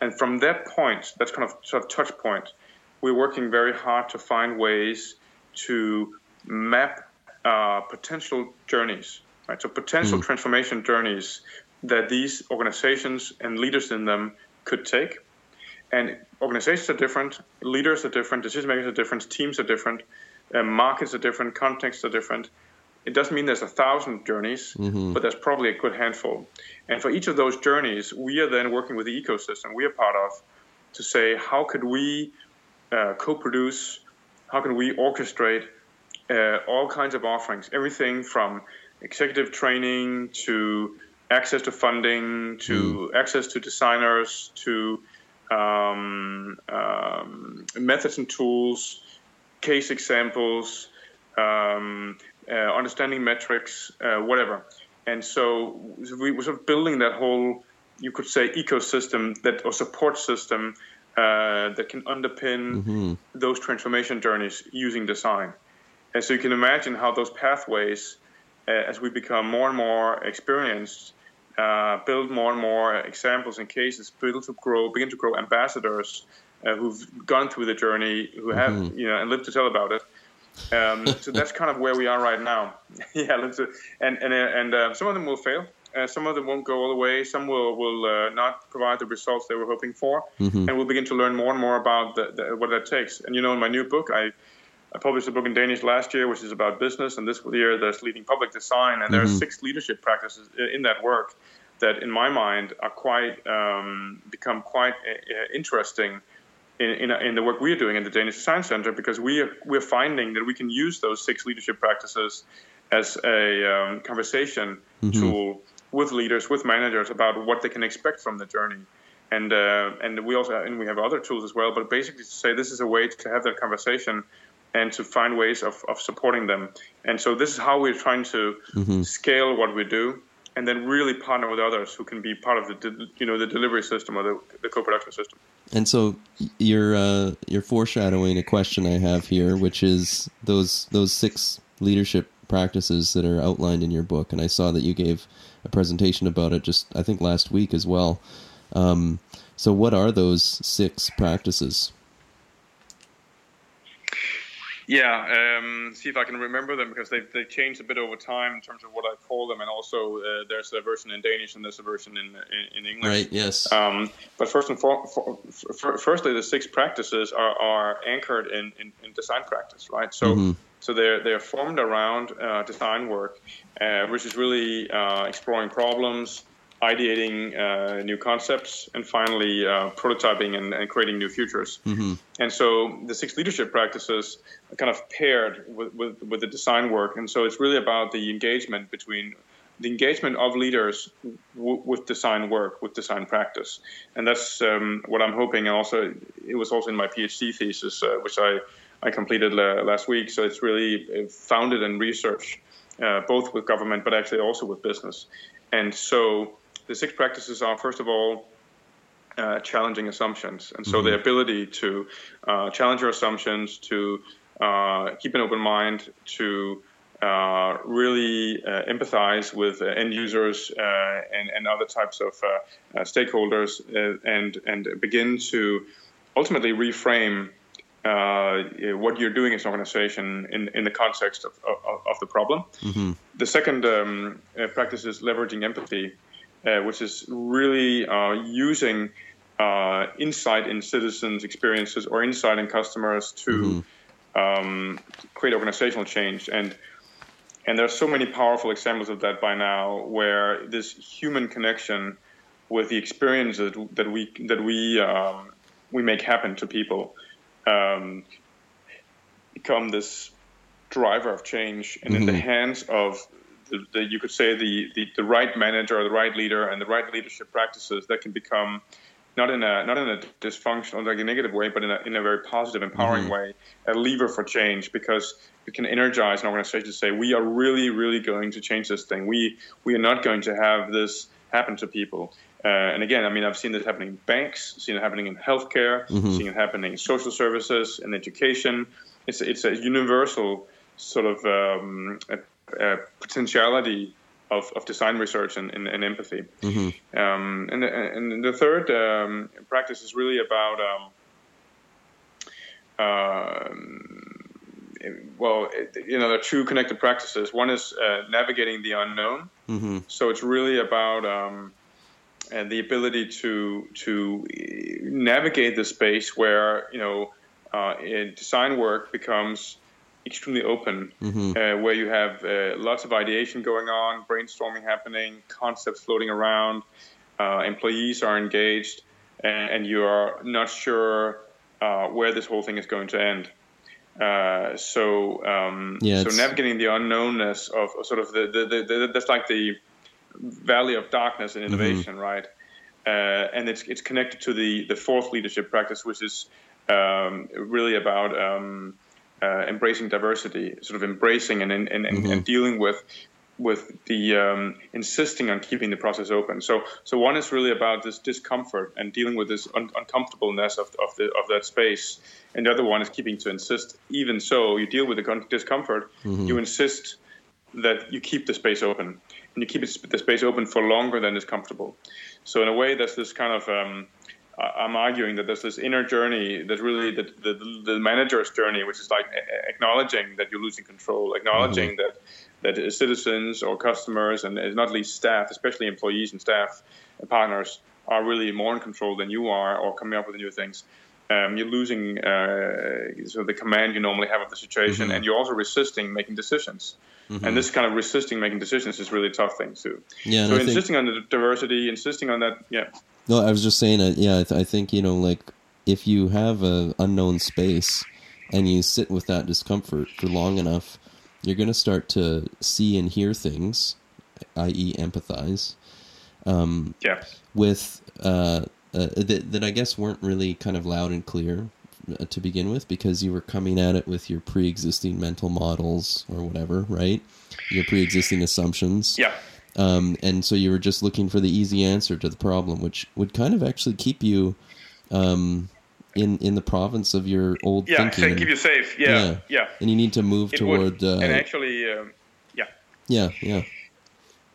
And from that point, that's kind of sort of touch point, we're working very hard to find ways to map uh, potential journeys, right? So potential mm. transformation journeys that these organizations and leaders in them could take. And organizations are different, leaders are different, decision makers are different, teams are different, uh, markets are different, contexts are different It doesn't mean there's a thousand journeys, Mm-hmm. but there's probably a good handful. And for each of those journeys, we are then working with the ecosystem we are part of to say how could we uh, co-produce, how can we orchestrate uh, all kinds of offerings, everything from executive training to access to funding to access to designers to um, um, methods and tools, case examples, um, understanding metrics, uh, whatever. And so we were sort of building that whole, you could say, ecosystem that or support system uh, that can underpin those transformation journeys using design. And so you can imagine how those pathways, uh, as we become more and more experienced, uh, build more and more examples and cases, build to grow, begin to grow ambassadors uh, who've gone through the journey, who have you know and live to tell about it. Um, so that's kind of where we are right now. yeah, let's, uh, and and uh, and uh, some of them will fail. Uh, some of them won't go all the way. Some will will uh, not provide the results they were hoping for, and we'll begin to learn more and more about the, the, what that takes. And you know, in my new book, I I published a book in Danish last year, which is about business, and this year there's leading public design, and there are six leadership practices in that work that, in my mind, are quite um, become quite uh, interesting in, in, in the work we are doing in the Danish Design Center because we are we're finding that we can use those six leadership practices as a um, conversation tool with leaders, with managers about what they can expect from the journey. And uh, and we also and we have other tools as well, but basically to say this is a way to have that conversation and to find ways of, of supporting them. And so this is how we're trying to scale what we do and then really partner with others who can be part of the you know the delivery system or the, the co-production system. And so you're uh, you're foreshadowing a question I have here, which is those those six leadership practices that are outlined in your book, and I saw that you gave a presentation about it just I think last week as well. Um, so what are those six practices? Yeah, um, see if I can remember them because they've, they've changed a bit over time in terms of what I call them, and also uh, there's a version in Danish and there's a version in in, in English. Right. Yes. Um, but first and for, for, for, firstly, the six practices are, are anchored in, in, in design practice, right? So so they're they're formed around uh, design work, uh, which is really uh, exploring problems, ideating uh, new concepts, and finally uh, prototyping and, and creating new futures. And so the six leadership practices are kind of paired with, with, with the design work. And so it's really about the engagement between the engagement of leaders w- with design work, with design practice. And that's um, what I'm hoping. And also, it was also in my PhD thesis, uh, which I, I completed la- last week. So it's really uh, founded in research, uh, both with government, but actually also with business. And so the six practices are, first of all, uh, challenging assumptions. And so the ability to uh, challenge your assumptions, to uh, keep an open mind, to uh, really uh, empathize with uh, end users uh, and, and other types of stakeholders, uh, and and begin to ultimately reframe uh, what you're doing as an organization in, in the context of, of, of the problem. The second um, practice is leveraging empathy, which is really uh, using uh, insight in citizens' experiences or insight in customers to um, create organizational change. And and there are so many powerful examples of that by now, where this human connection with the experience that, that we that we um, we make happen to people um, become this driver of change, and in the hands of the, the, you could say the, the the right manager or the right leader and the right leadership practices that can become not in a not in a dysfunctional like a negative way, but in a in a very positive, empowering way, a lever for change because it can energize an organization to say we are really really going to change this thing. We we are not going to have this happen to people. Uh, and again, I mean, I've seen this happening in banks, seen it happening in healthcare, seen it happening in social services and education. It's it's a universal sort of um, a potentiality of, of design research and, and, and empathy. Um, and, the, and the third um, practice is really about, um, um, well, it, you know, there are two connected practices. One is uh, navigating the unknown. So it's really about um, and the ability to to navigate the space where you know uh, in design work becomes extremely open, Mm-hmm. uh, where you have uh, lots of ideation going on, brainstorming happening, concepts floating around, uh, employees are engaged, and, and you are not sure uh, where this whole thing is going to end. Uh, so, um, Yeah, so navigating the unknownness of, of sort of the, the, the, the that's like the valley of darkness in innovation, right? Uh, and it's it's connected to the the fourth leadership practice, which is um, really about um, uh, embracing diversity, sort of embracing and and, and, and dealing with with the um, insisting on keeping the process open. So so one is really about this discomfort and dealing with this un- uncomfortableness of, of the of that space, and the other one is keeping to insist. Even so, you deal with the con- discomfort. You insist that you keep the space open, and you keep it, the space open for longer than is comfortable. So in a way, there's this kind of um, I'm arguing that there's this inner journey that's really the, the, the manager's journey, which is like acknowledging that you're losing control, acknowledging that that citizens or customers and not least staff, especially employees and staff and partners, are really more in control than you are or coming up with new things. Um, you're losing uh, so the command you normally have of the situation, and you're also resisting making decisions. And this kind of resisting making decisions is really a tough thing too. Yeah, so I think- insisting on the diversity, insisting on that, yeah, No, I was just saying. Uh, yeah, I, th- I think you know, like if you have a unknown space and you sit with that discomfort for long enough, you're going to start to see and hear things, i.e., empathize yeah, with uh, uh, that that I guess weren't really kind of loud and clear uh, to begin with because you were coming at it with your pre-existing mental models or whatever, right? Your pre-existing assumptions. yeah. Um, and so you were just looking for the easy answer to the problem, which would kind of actually keep you um, in in the province of your old Yeah, thinking. and- keep you safe. Yeah, yeah. And you need to move It toward. would. Uh, and actually, um, yeah, yeah, yeah,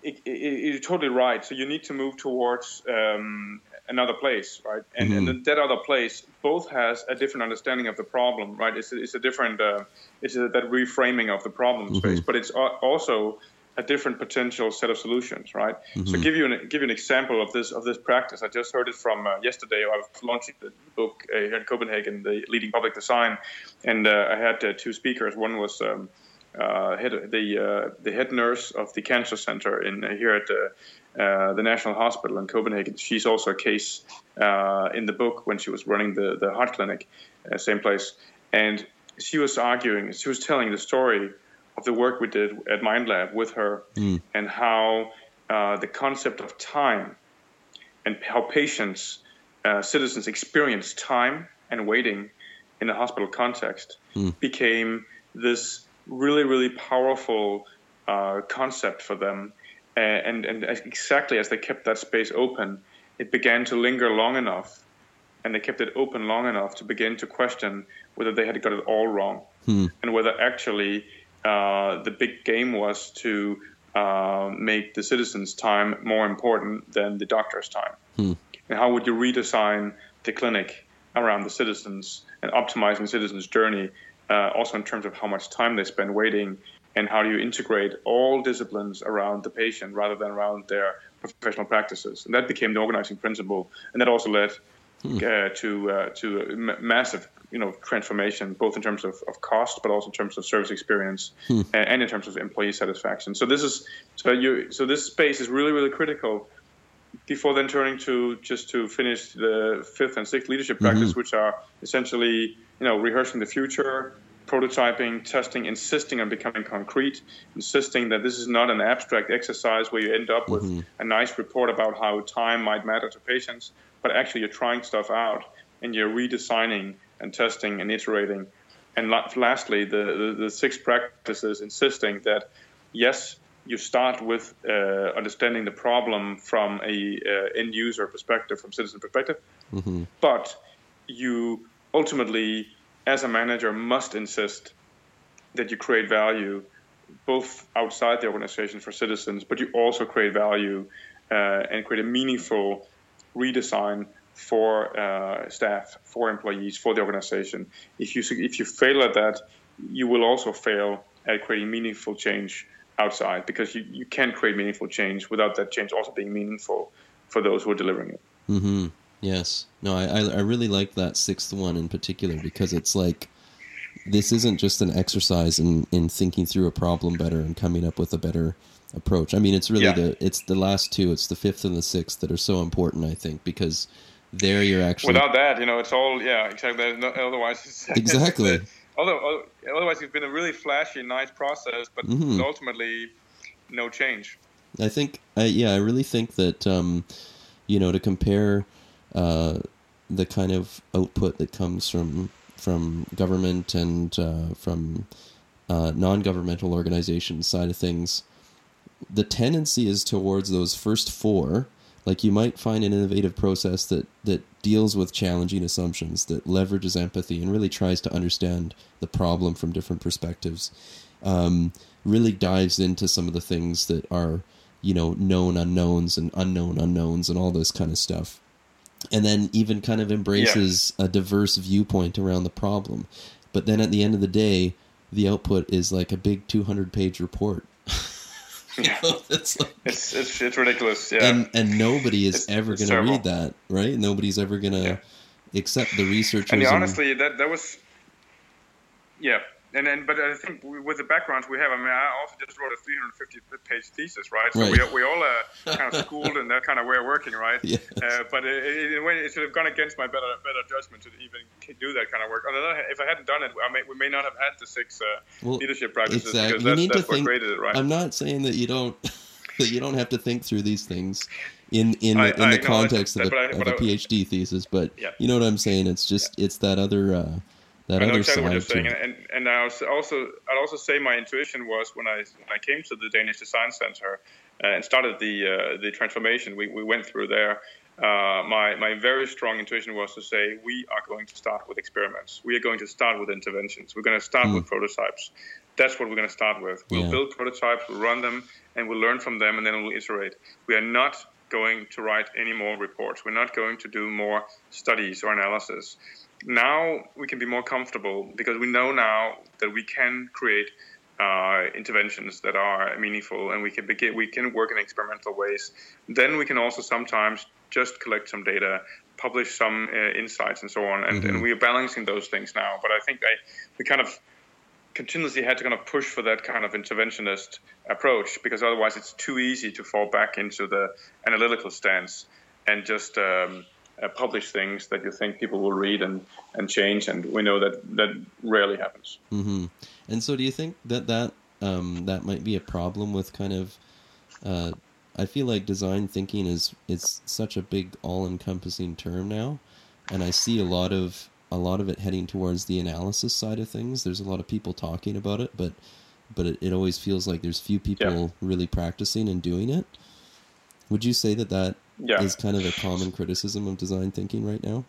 it, it, you're totally right. So you need to move towards um, another place, right? And, and that other place both has a different understanding of the problem, right? It's a, it's a different, uh, it's a, that reframing of the problem space, but it's also a different potential set of solutions, right? So give you an give you an example of this of this practice. I just heard it from uh, yesterday. I was launching the book uh, here in Copenhagen, the leading public design, and uh, I had uh, two speakers. One was um, uh, head, the uh, the head nurse of the cancer center in uh, here at the uh, the National Hospital in Copenhagen. She's also a case uh, in the book when she was running the the heart clinic, uh, same place, and she was arguing. She was telling the story of the work we did at MindLab with her, and how uh, the concept of time and how patients, uh, citizens experience time and waiting in a hospital context became this really, really powerful uh, concept for them. And, and exactly as they kept that space open, it began to linger long enough, and they kept it open long enough to begin to question whether they had got it all wrong, and whether actually uh, the big game was to uh, make the citizens' time more important than the doctor's time. And how would you redesign the clinic around the citizens and optimizing citizens' journey, uh, also in terms of how much time they spend waiting, and how do you integrate all disciplines around the patient rather than around their professional practices? And that became the organizing principle, and that also led uh, to uh, to a massive you know transformation, both in terms of, of cost, but also in terms of service experience, and, and in terms of employee satisfaction. So this is so you so this space is really really critical before then turning to just to finish the fifth and sixth leadership practice, which are essentially you know rehearsing the future, prototyping, testing, insisting on becoming concrete, insisting that this is not an abstract exercise where you end up with a nice report about how time might matter to patients, but actually you're trying stuff out and you're redesigning and testing and iterating. And lastly, the, the, the sixth practice is insisting that yes, you start with uh, understanding the problem from a uh, end user perspective, from citizen perspective, but you ultimately, as a manager, must insist that you create value both outside the organization for citizens, but you also create value uh, and create a meaningful redesign for uh, staff, for employees, for the organization. If you if you fail at that, you will also fail at creating meaningful change outside because you, you can't create meaningful change without that change also being meaningful for those who are delivering it. Mm-hmm. Yes. No, I, I I really like that sixth one in particular because it's like this isn't just an exercise in in thinking through a problem better and coming up with a better approach. I mean, it's really Yeah. the it's the last two, it's the fifth and the sixth that are so important. I think because there you're actually Without that, you know, it's all yeah, exactly. Otherwise, it's, Exactly. It's, uh, although, otherwise, it's been a really flashy, nice process, but Mhm. ultimately, no change. I think, I, yeah, I really think that, um, you know, to compare uh, the kind of output that comes from from government and uh, from uh, non-governmental organizations side of things, the tendency is towards those first four. Like you might find an innovative process that that deals with challenging assumptions, that leverages empathy, and really tries to understand the problem from different perspectives. Um, really dives into some of the things that are, you know, known unknowns and unknown unknowns and all this kind of stuff. And then even kind of embraces a diverse viewpoint around the problem. But then at the end of the day, the output is like a big 200 page report. Yeah. it's like, It's it's, it's ridiculous. Yeah. and and nobody is It's- ever going to read that, right? Nobody's ever going to Yeah. accept the researchers. and yeah, and- honestly, that that was, yeah. And then, but I think with the backgrounds we have, I mean, I also just wrote a 350 page thesis, right? So Right. we, we all are kind of schooled in that kind of way of working, right? Yes. Uh, but it, it, it should have gone against my better better judgment to even do that kind of work. On the other hand, if I hadn't done it, I may, we may not have had the six uh, Well, leadership practices exactly. because You that's, need that's to what think. created it, right? I'm not saying that you don't that you don't have to think through these things in in I- the, in I the context of a, but of a I- PhD thesis, but Yeah. you know what I'm saying. It's just it's that other uh, that I know other exactly what you're saying, and and I was also I'd also say my intuition was when I when I came to the Danish Design Center uh, and started the uh, the transformation we, we went through there. Uh, my my very strong intuition was to say we are going to start with experiments. We are going to start with interventions. We're going to start with prototypes. That's what we're going to start with. We'll Yeah. build prototypes, we'll run them, and we'll learn from them, and then we'll iterate. We are not going to write any more reports. We're not going to do more studies or analysis now we can be more comfortable because we know now that we can create uh, interventions that are meaningful and we can begin we can work in experimental ways. Then we can also sometimes just collect some data publish some uh, insights and so on and, and we are balancing those things now. But i think I, we kind of continuously had to kind of push for that kind of interventionist approach because otherwise it's too easy to fall back into the analytical stance and just um, uh, publish things that you think people will read and, and change. And we know that that rarely happens. hmm And so, do you think that that um, that might be a problem with kind of? Uh, I feel like design thinking is is such a big all-encompassing term now, and I see a lot of a lot of it heading towards the analysis side of things. There's a lot of people talking about it, but but it, it always feels like there's few people really practicing and doing it. Would you say that that is kind of a common criticism of design thinking right now?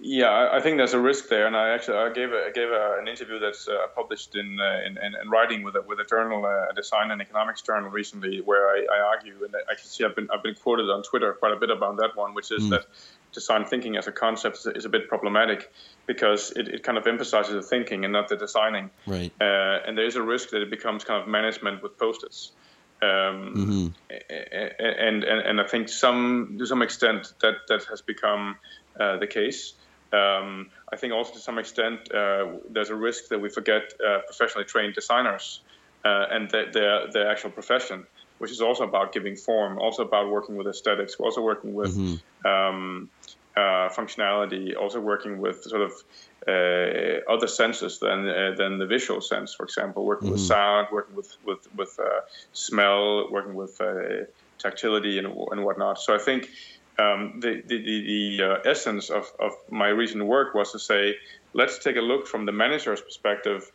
Yeah, I, I think there's a risk there, and I actually I gave a, I gave a, an interview that's uh, published in, uh, in, in in writing with a, with a journal, uh, a design and economics journal recently, where I, I argue, and I can see I've been I've been quoted on Twitter quite a bit about that one, which is that design thinking as a concept is, is a bit problematic because it, it kind of emphasizes the thinking and not the designing, Right. uh, and there is a risk that it becomes kind of management with post-its. Um, and, and and I think some to some extent that that has become uh, the case. Um, I think also to some extent uh, there's a risk that we forget uh, professionally trained designers uh, and their, their their actual profession, which is also about giving form, also about working with aesthetics, also working with um, uh, functionality, also working with sort of uh, other senses than uh, than the visual sense. For example, working with sound, working with with with uh, smell, working with uh, tactility and and whatnot. So I think. Um, the the, the, the uh, essence of, of my recent work was to say, let's take a look from the manager's perspective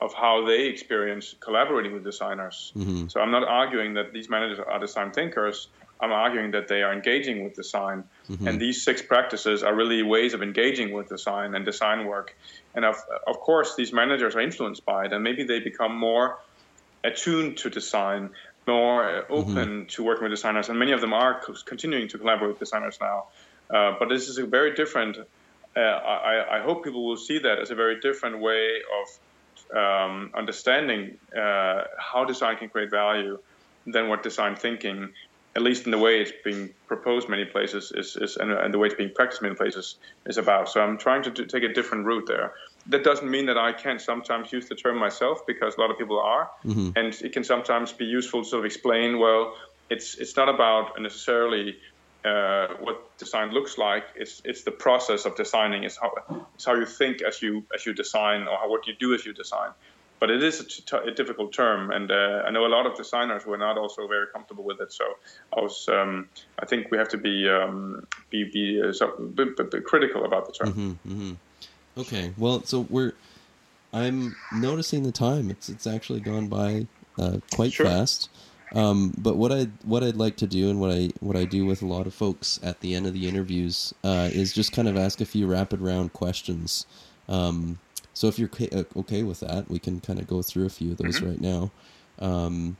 of how they experience collaborating with designers. So I'm not arguing that these managers are design thinkers. I'm arguing that they are engaging with design. And these six practices are really ways of engaging with design and design work. And of, of course, these managers are influenced by it, and maybe they become more attuned to design, more uh, open to working with designers. And many of them are continuing to collaborate with designers now. Uh, but this is a very different. Uh, I, I hope people will see that as a very different way of um, understanding uh, how design can create value than what design thinking, at least in the way it's being proposed many places, is, is and, and the way it's being practiced many places is about. So I'm trying to do, take a different route there. that doesn't mean that I can't sometimes use the term myself because a lot of people are, mm-hmm. and it can sometimes be useful to sort of explain. Well, it's it's not about necessarily uh, what design looks like. It's it's the process of designing. It's how it's how you think as you as you design or how, what you do as you design. But it is a, t- a difficult term, and uh, I know a lot of designers were not also very comfortable with it. So I was, um, I think we have to be um, be be, uh, so, be, be, critical about the term. Mm-hmm, mm-hmm. Okay, well, so we're. I'm noticing the time. It's it's actually gone by uh, quite sure. fast. Um, but what I what I'd like to do, and what I what I do with a lot of folks at the end of the interviews, uh, is just kind of ask a few rapid round questions. Um, so if you're uh, okay with that, we can kind of go through a few of those mm-hmm. right now. Um,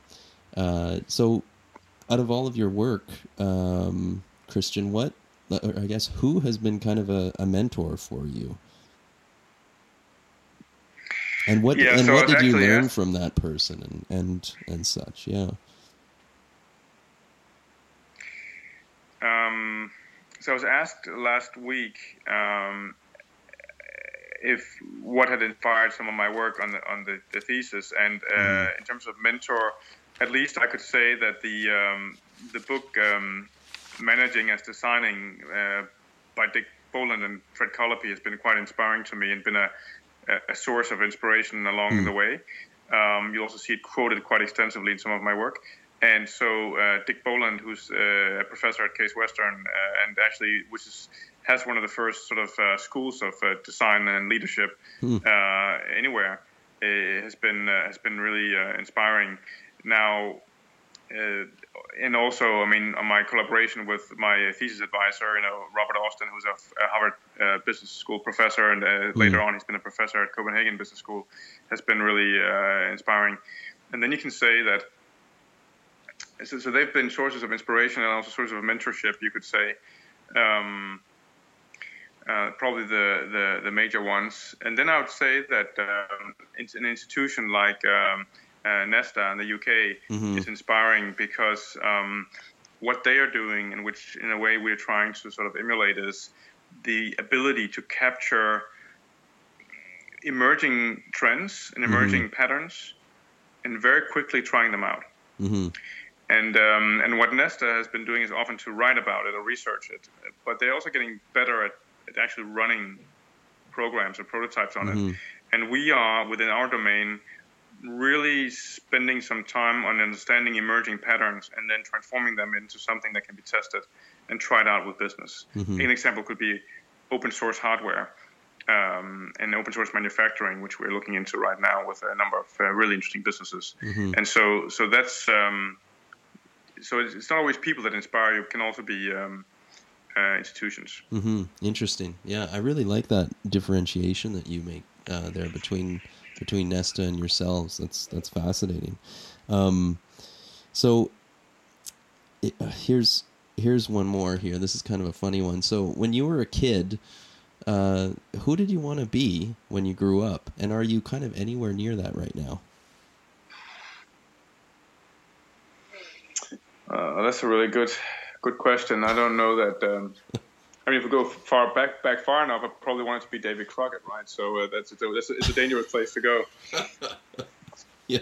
uh, so, out of all of your work, um, Christian, what I guess who has been kind of a, a mentor for you? And what yeah, and so what did you learn from that person and and and such? Yeah. Um, so I was asked last week um, if what had inspired some of my work on the on the, the thesis, and uh, mm. in terms of mentor, at least I could say that the um, the book um, "Managing as Designing" uh, by Dick Boland and Fred Collopy has been quite inspiring to me and been a a source of inspiration along mm. the way. Um, you also see it quoted quite extensively in some of my work. And so uh, Dick Boland, who's uh, a professor at Case Western, uh, and actually which is, has one of the first sort of uh, schools of uh, design and leadership mm. anywhere, has been has been really inspiring. Now, uh, and also, I mean, on my collaboration with my thesis advisor, you know, Robert Austin, who's a, Harvard uh, Business School professor, and uh, mm. later on he's been a professor at Copenhagen Business School, has been really uh, inspiring. And then you can say that. So, so, they've been sources of inspiration and also sources of mentorship, you could say. Um, uh, probably the, the, the major ones, and then I would say that um, an institution like um, uh, Nesta in the UK mm-hmm. is inspiring because um, what they are doing, and which in a way we're trying to sort of emulate, is the ability to capture emerging trends and mm-hmm. emerging mm-hmm. patterns and very quickly trying them out. Mm-hmm. And um, and what Nesta has been doing is often to write about it or research it, but they're also getting better at, at actually running programs or prototypes on it. Mm-hmm. And we are within our domain really spending some time on understanding emerging patterns and then transforming them into something that can be tested and tried out with business. Mm-hmm. An example could be open source hardware um, and open source manufacturing, which we're looking into right now with a number of uh, really interesting businesses. Mm-hmm. And so, so that's um, so it's, not always people that inspire you; it can also be um, uh, institutions. Mm-hmm. Interesting. Yeah, I really like that differentiation that you make uh, there between between Nesta and yourselves. That's that's fascinating. Um, so it, uh, here's here's one more here. This is kind of a funny one. So when you were a kid, uh, who did you want to be when you grew up, and are you kind of anywhere near that right now? Uh, that's a really good good question. I don't know that. Um, I mean, if we go far back back far enough, I probably want it to be David Crockett, right? So uh, that's, it's, a, it's a dangerous place to go. yeah.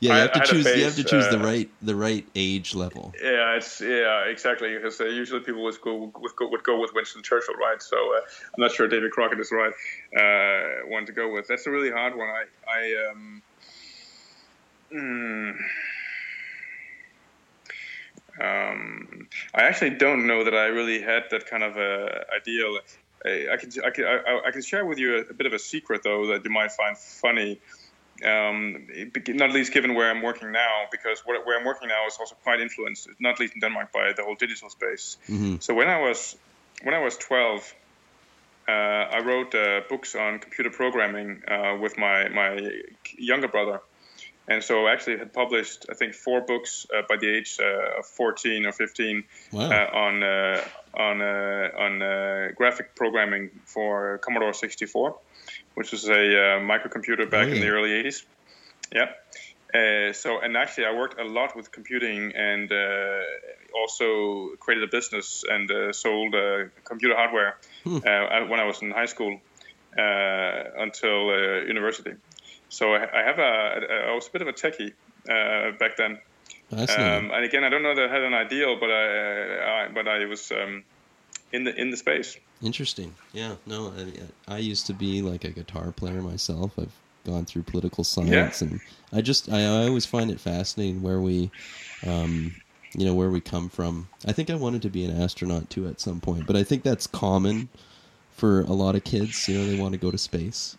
Yeah, you have to choose. Face, you have to choose uh, the right the right age level. Yeah, it's yeah exactly because uh, usually people would go with go, would go with Winston Churchill, right? So uh, I'm not sure David Crockett is the right uh, one to go with. That's a really hard one. I I um. Mm, um, I actually don't know that I really had that kind of a ideal. I, I can I can I, I, can share with you a, a, bit of a secret though that you might find funny. Um, not least given where I'm working now, because where, where, I'm working now is also quite influenced, not least in Denmark, by the whole digital space. Mm-hmm. So when I was when I was 12, uh, I wrote uh, books on computer programming uh, with my my younger brother and so actually had published I think four books uh, by the age uh, of 14 or 15 wow. uh, on uh, on uh, on uh, graphic programming for Commodore 64, which was a microcomputer back in the early 80s. Yeah. so and actually I worked a lot with computing and also created a business and sold computer hardware hmm. when I was in high school. uh, until uh, university. So I, I have a, I was a bit of a techie uh, back then. Um, and again, I don't know that I had an ideal, but I, I but I was um, in the in the space. Interesting. Yeah. No, I, I, used to be like a guitar player myself. I've gone through political science, yeah. and I just I, I, always find it fascinating where we, um, you know, where we come from. I think I wanted to be an astronaut too at some point, but I think that's common for a lot of kids. You know, they want to go to space.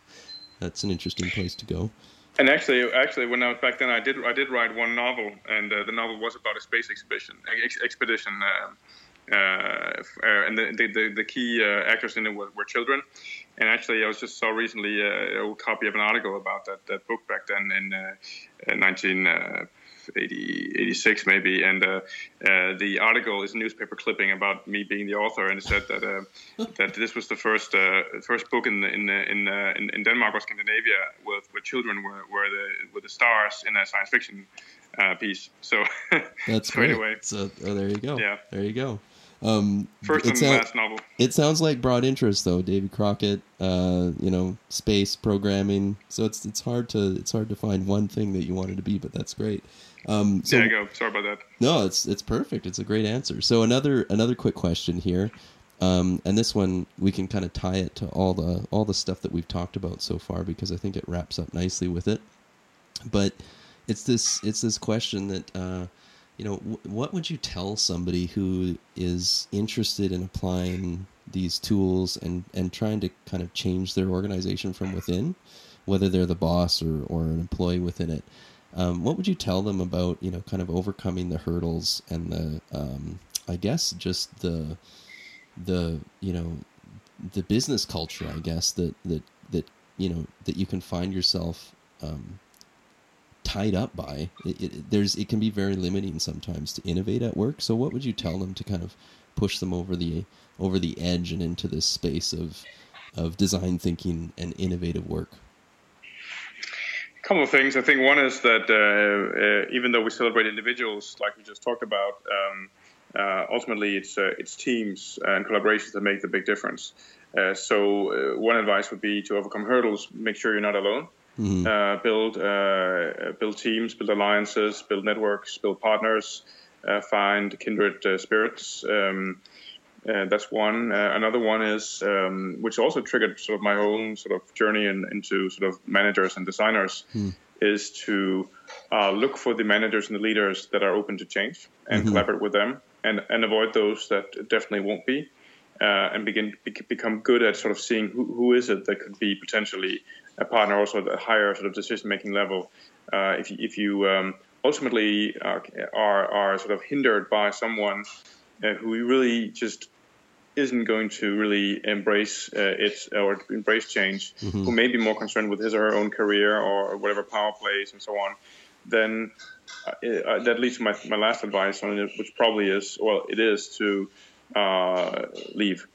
That's an interesting place to go. And actually, actually, when I was back then, I did I did write one novel, and uh, the novel was about a space expedition. Ex- expedition, uh, uh, and the, the, the key uh, actors in it were, were, children. And actually, I was just saw recently uh, a copy of an article about that, that book back then in 19. Uh, 80, 86 maybe, and uh, uh, the article is a newspaper clipping about me being the author, and it said that uh, that this was the first uh, first book in the, in, the, in, in, in Denmark or Scandinavia with where children were, were the were the stars in a science fiction uh, piece. So that's so great. Anyway, so oh, there you go. Yeah, there you go. Um, First and last novel. It sounds like broad interest though, Davy Crockett. Uh, you know, space programming. So it's it's hard to it's hard to find one thing that you wanted to be, but that's great. Um, so, you go. Sorry about that. No, it's it's perfect. It's a great answer. So another another quick question here, um, and this one we can kind of tie it to all the all the stuff that we've talked about so far because I think it wraps up nicely with it. But it's this it's this question that uh, you know w- what would you tell somebody who is interested in applying these tools and and trying to kind of change their organization from within, whether they're the boss or or an employee within it. Um, what would you tell them about you know kind of overcoming the hurdles and the um, I guess just the the you know the business culture I guess that that that you know that you can find yourself um, tied up by? It, it, there's it can be very limiting sometimes to innovate at work. So what would you tell them to kind of push them over the over the edge and into this space of of design thinking and innovative work couple of things. I think one is that uh, uh, even though we celebrate individuals, like we just talked about, um, uh, ultimately it's uh, it's teams and collaborations that make the big difference. Uh, so uh, one advice would be to overcome hurdles. Make sure you're not alone. Mm-hmm. build build teams, build alliances, build networks, build partners, find kindred spirits. Um, uh, that's one. Uh, another one is, um, which also triggered sort of my own sort of journey in, into sort of managers and designers, hmm. is to uh, look for the managers and the leaders that are open to change and mm-hmm. collaborate with them, and and avoid those that definitely won't be, uh, and begin be, become good at sort of seeing who, who is it that could be potentially a partner also at a higher sort of decision making level. Uh, if you, if you um, ultimately are, are are sort of hindered by someone uh, who really just isn't going to really embrace uh, it or embrace change, mm-hmm. who may be more concerned with his or her own career or whatever power plays and so on, then uh, uh, that leads to my, my last advice on it, which probably is well, it is to uh, leave.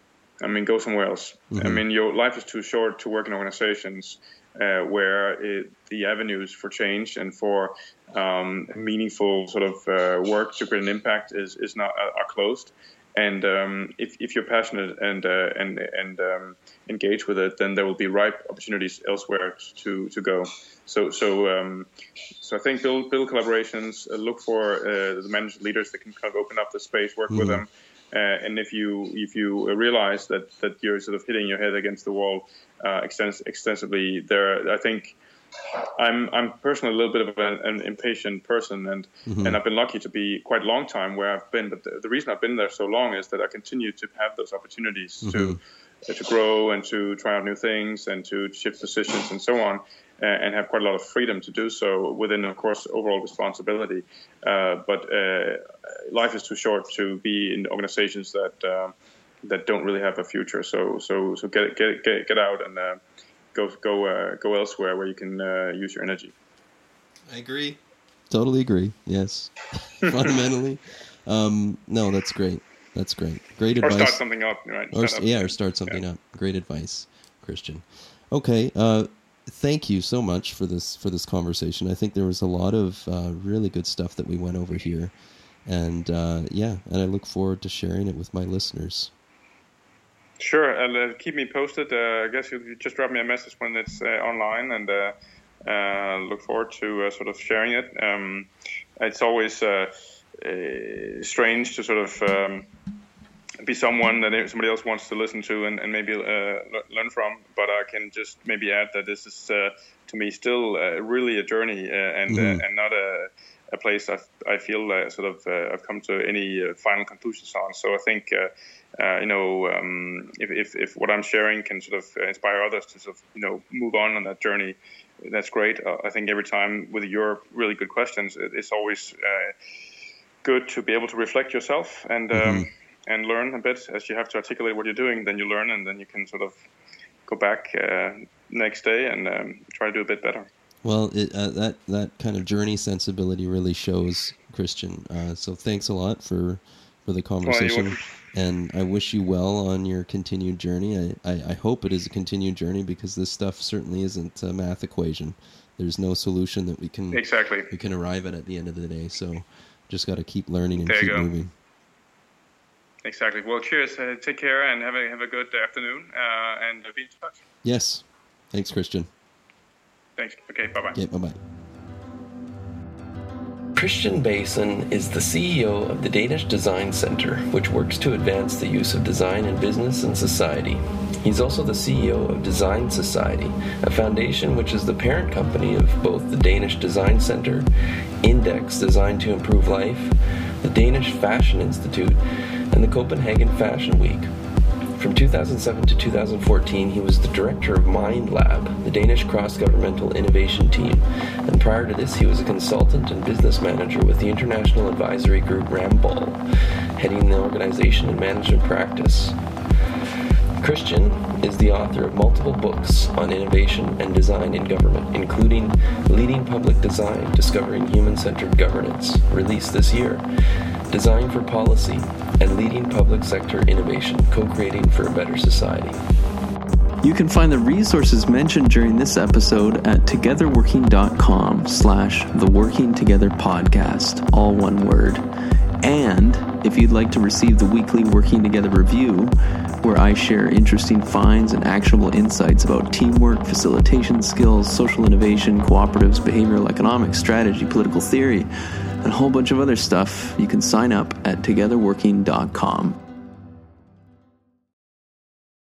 I mean, go somewhere else. Mm-hmm. I mean, your life is too short to work in organizations uh, where it, the avenues for change and for um, meaningful sort of uh, work to create an impact is, is not uh, are closed. And um, if, if you're passionate and uh, and and um, engage with it, then there will be ripe opportunities elsewhere to, to go. So so um, so I think build build collaborations, uh, look for uh, the managed leaders that can kind of open up the space, work mm-hmm. with them. Uh, and if you if you realize that, that you're sort of hitting your head against the wall uh, extens- extensively, there I think I'm I'm personally a little bit of an, an impatient person, and mm-hmm. and I've been lucky to be quite a long time where I've been. But the, the, reason I've been there so long is that I continue to have those opportunities mm-hmm. to to grow and to try out new things and to shift positions and so on, and have quite a lot of freedom to do so within, of course, overall responsibility. Uh, but uh, life is too short to be in organizations that uh, that don't really have a future. So so so get get get, get out and uh, go go uh, go elsewhere where you can uh, use your energy. I agree. Totally agree. Yes, fundamentally. Um, no, that's great. That's great. Great advice. Or start something up, right? Or, up. yeah, or start something yeah. up. Great advice, Christian. Okay. Thank you so much for this for this conversation. I think there was a lot of uh, really good stuff that we went over here, and uh, yeah, and I look forward to sharing it with my listeners. Sure, uh, keep me posted. Uh, I guess you just drop me a message when it's uh, online, and look forward to sort of sharing it. Um, it's always strange to sort of um, be someone that somebody else wants to listen to and, and maybe learn from. But I can just maybe add that this is to me still really a journey and mm-hmm. and not a a place I, I feel uh, sort of uh, I've come to any uh, final conclusions on. So I think uh, you know, um, if, if, if, what I'm sharing can sort of inspire others to sort of, you know, move on on that journey, that's great. Uh, I think every time with your really good questions, it's always uh, good to be able to reflect yourself and um, mm-hmm. And learn a bit as you have to articulate what you're doing. Then you learn, and then you can sort of go back uh, next day and um, try to do a bit better. Well, it, uh, that that kind of journey sensibility really shows, Christian. Uh, so thanks a lot for for the conversation. Well, and I wish you well on your continued journey. I, I, I, hope it is a continued journey because this stuff certainly isn't a math equation. There's no solution that we can exactly we can arrive at at the end of the day. So just got to keep learning and there keep moving. Exactly. Well, cheers. Uh, take care and have a have a good afternoon. Uh, and be in touch. Yes. Thanks, Christian. Thanks. Okay. Bye bye. Yeah. Bye bye. Christian Bason is the CEO of the Danish Design Center, which works to advance the use of design in business and society. He's also the CEO of Design Society, a foundation which is the parent company of both the Danish Design Center, Index Design to Improve Life, the Danish Fashion Institute, and the Copenhagen Fashion Week. From 2007 to 2014, he was the director of MindLab, the Danish cross governmental innovation team, and prior to this, he was a consultant and business manager with the international advisory group Ramboll, heading the organization and management practice. Christian is the author of multiple books on innovation and design in government, including Leading Public Design Discovering Human Centered Governance, released this year, Design for Policy, and Leading Public Sector Innovation Co Creating for a Better Society. You can find the resources mentioned during this episode at togetherworking.com slash the Working Together Podcast, all one word. And if you'd like to receive the weekly Working Together review, where I share interesting finds and actionable insights about teamwork, facilitation skills, social innovation, cooperatives, behavioral economics, strategy, political theory, and a whole bunch of other stuff, you can sign up at togetherworking.com.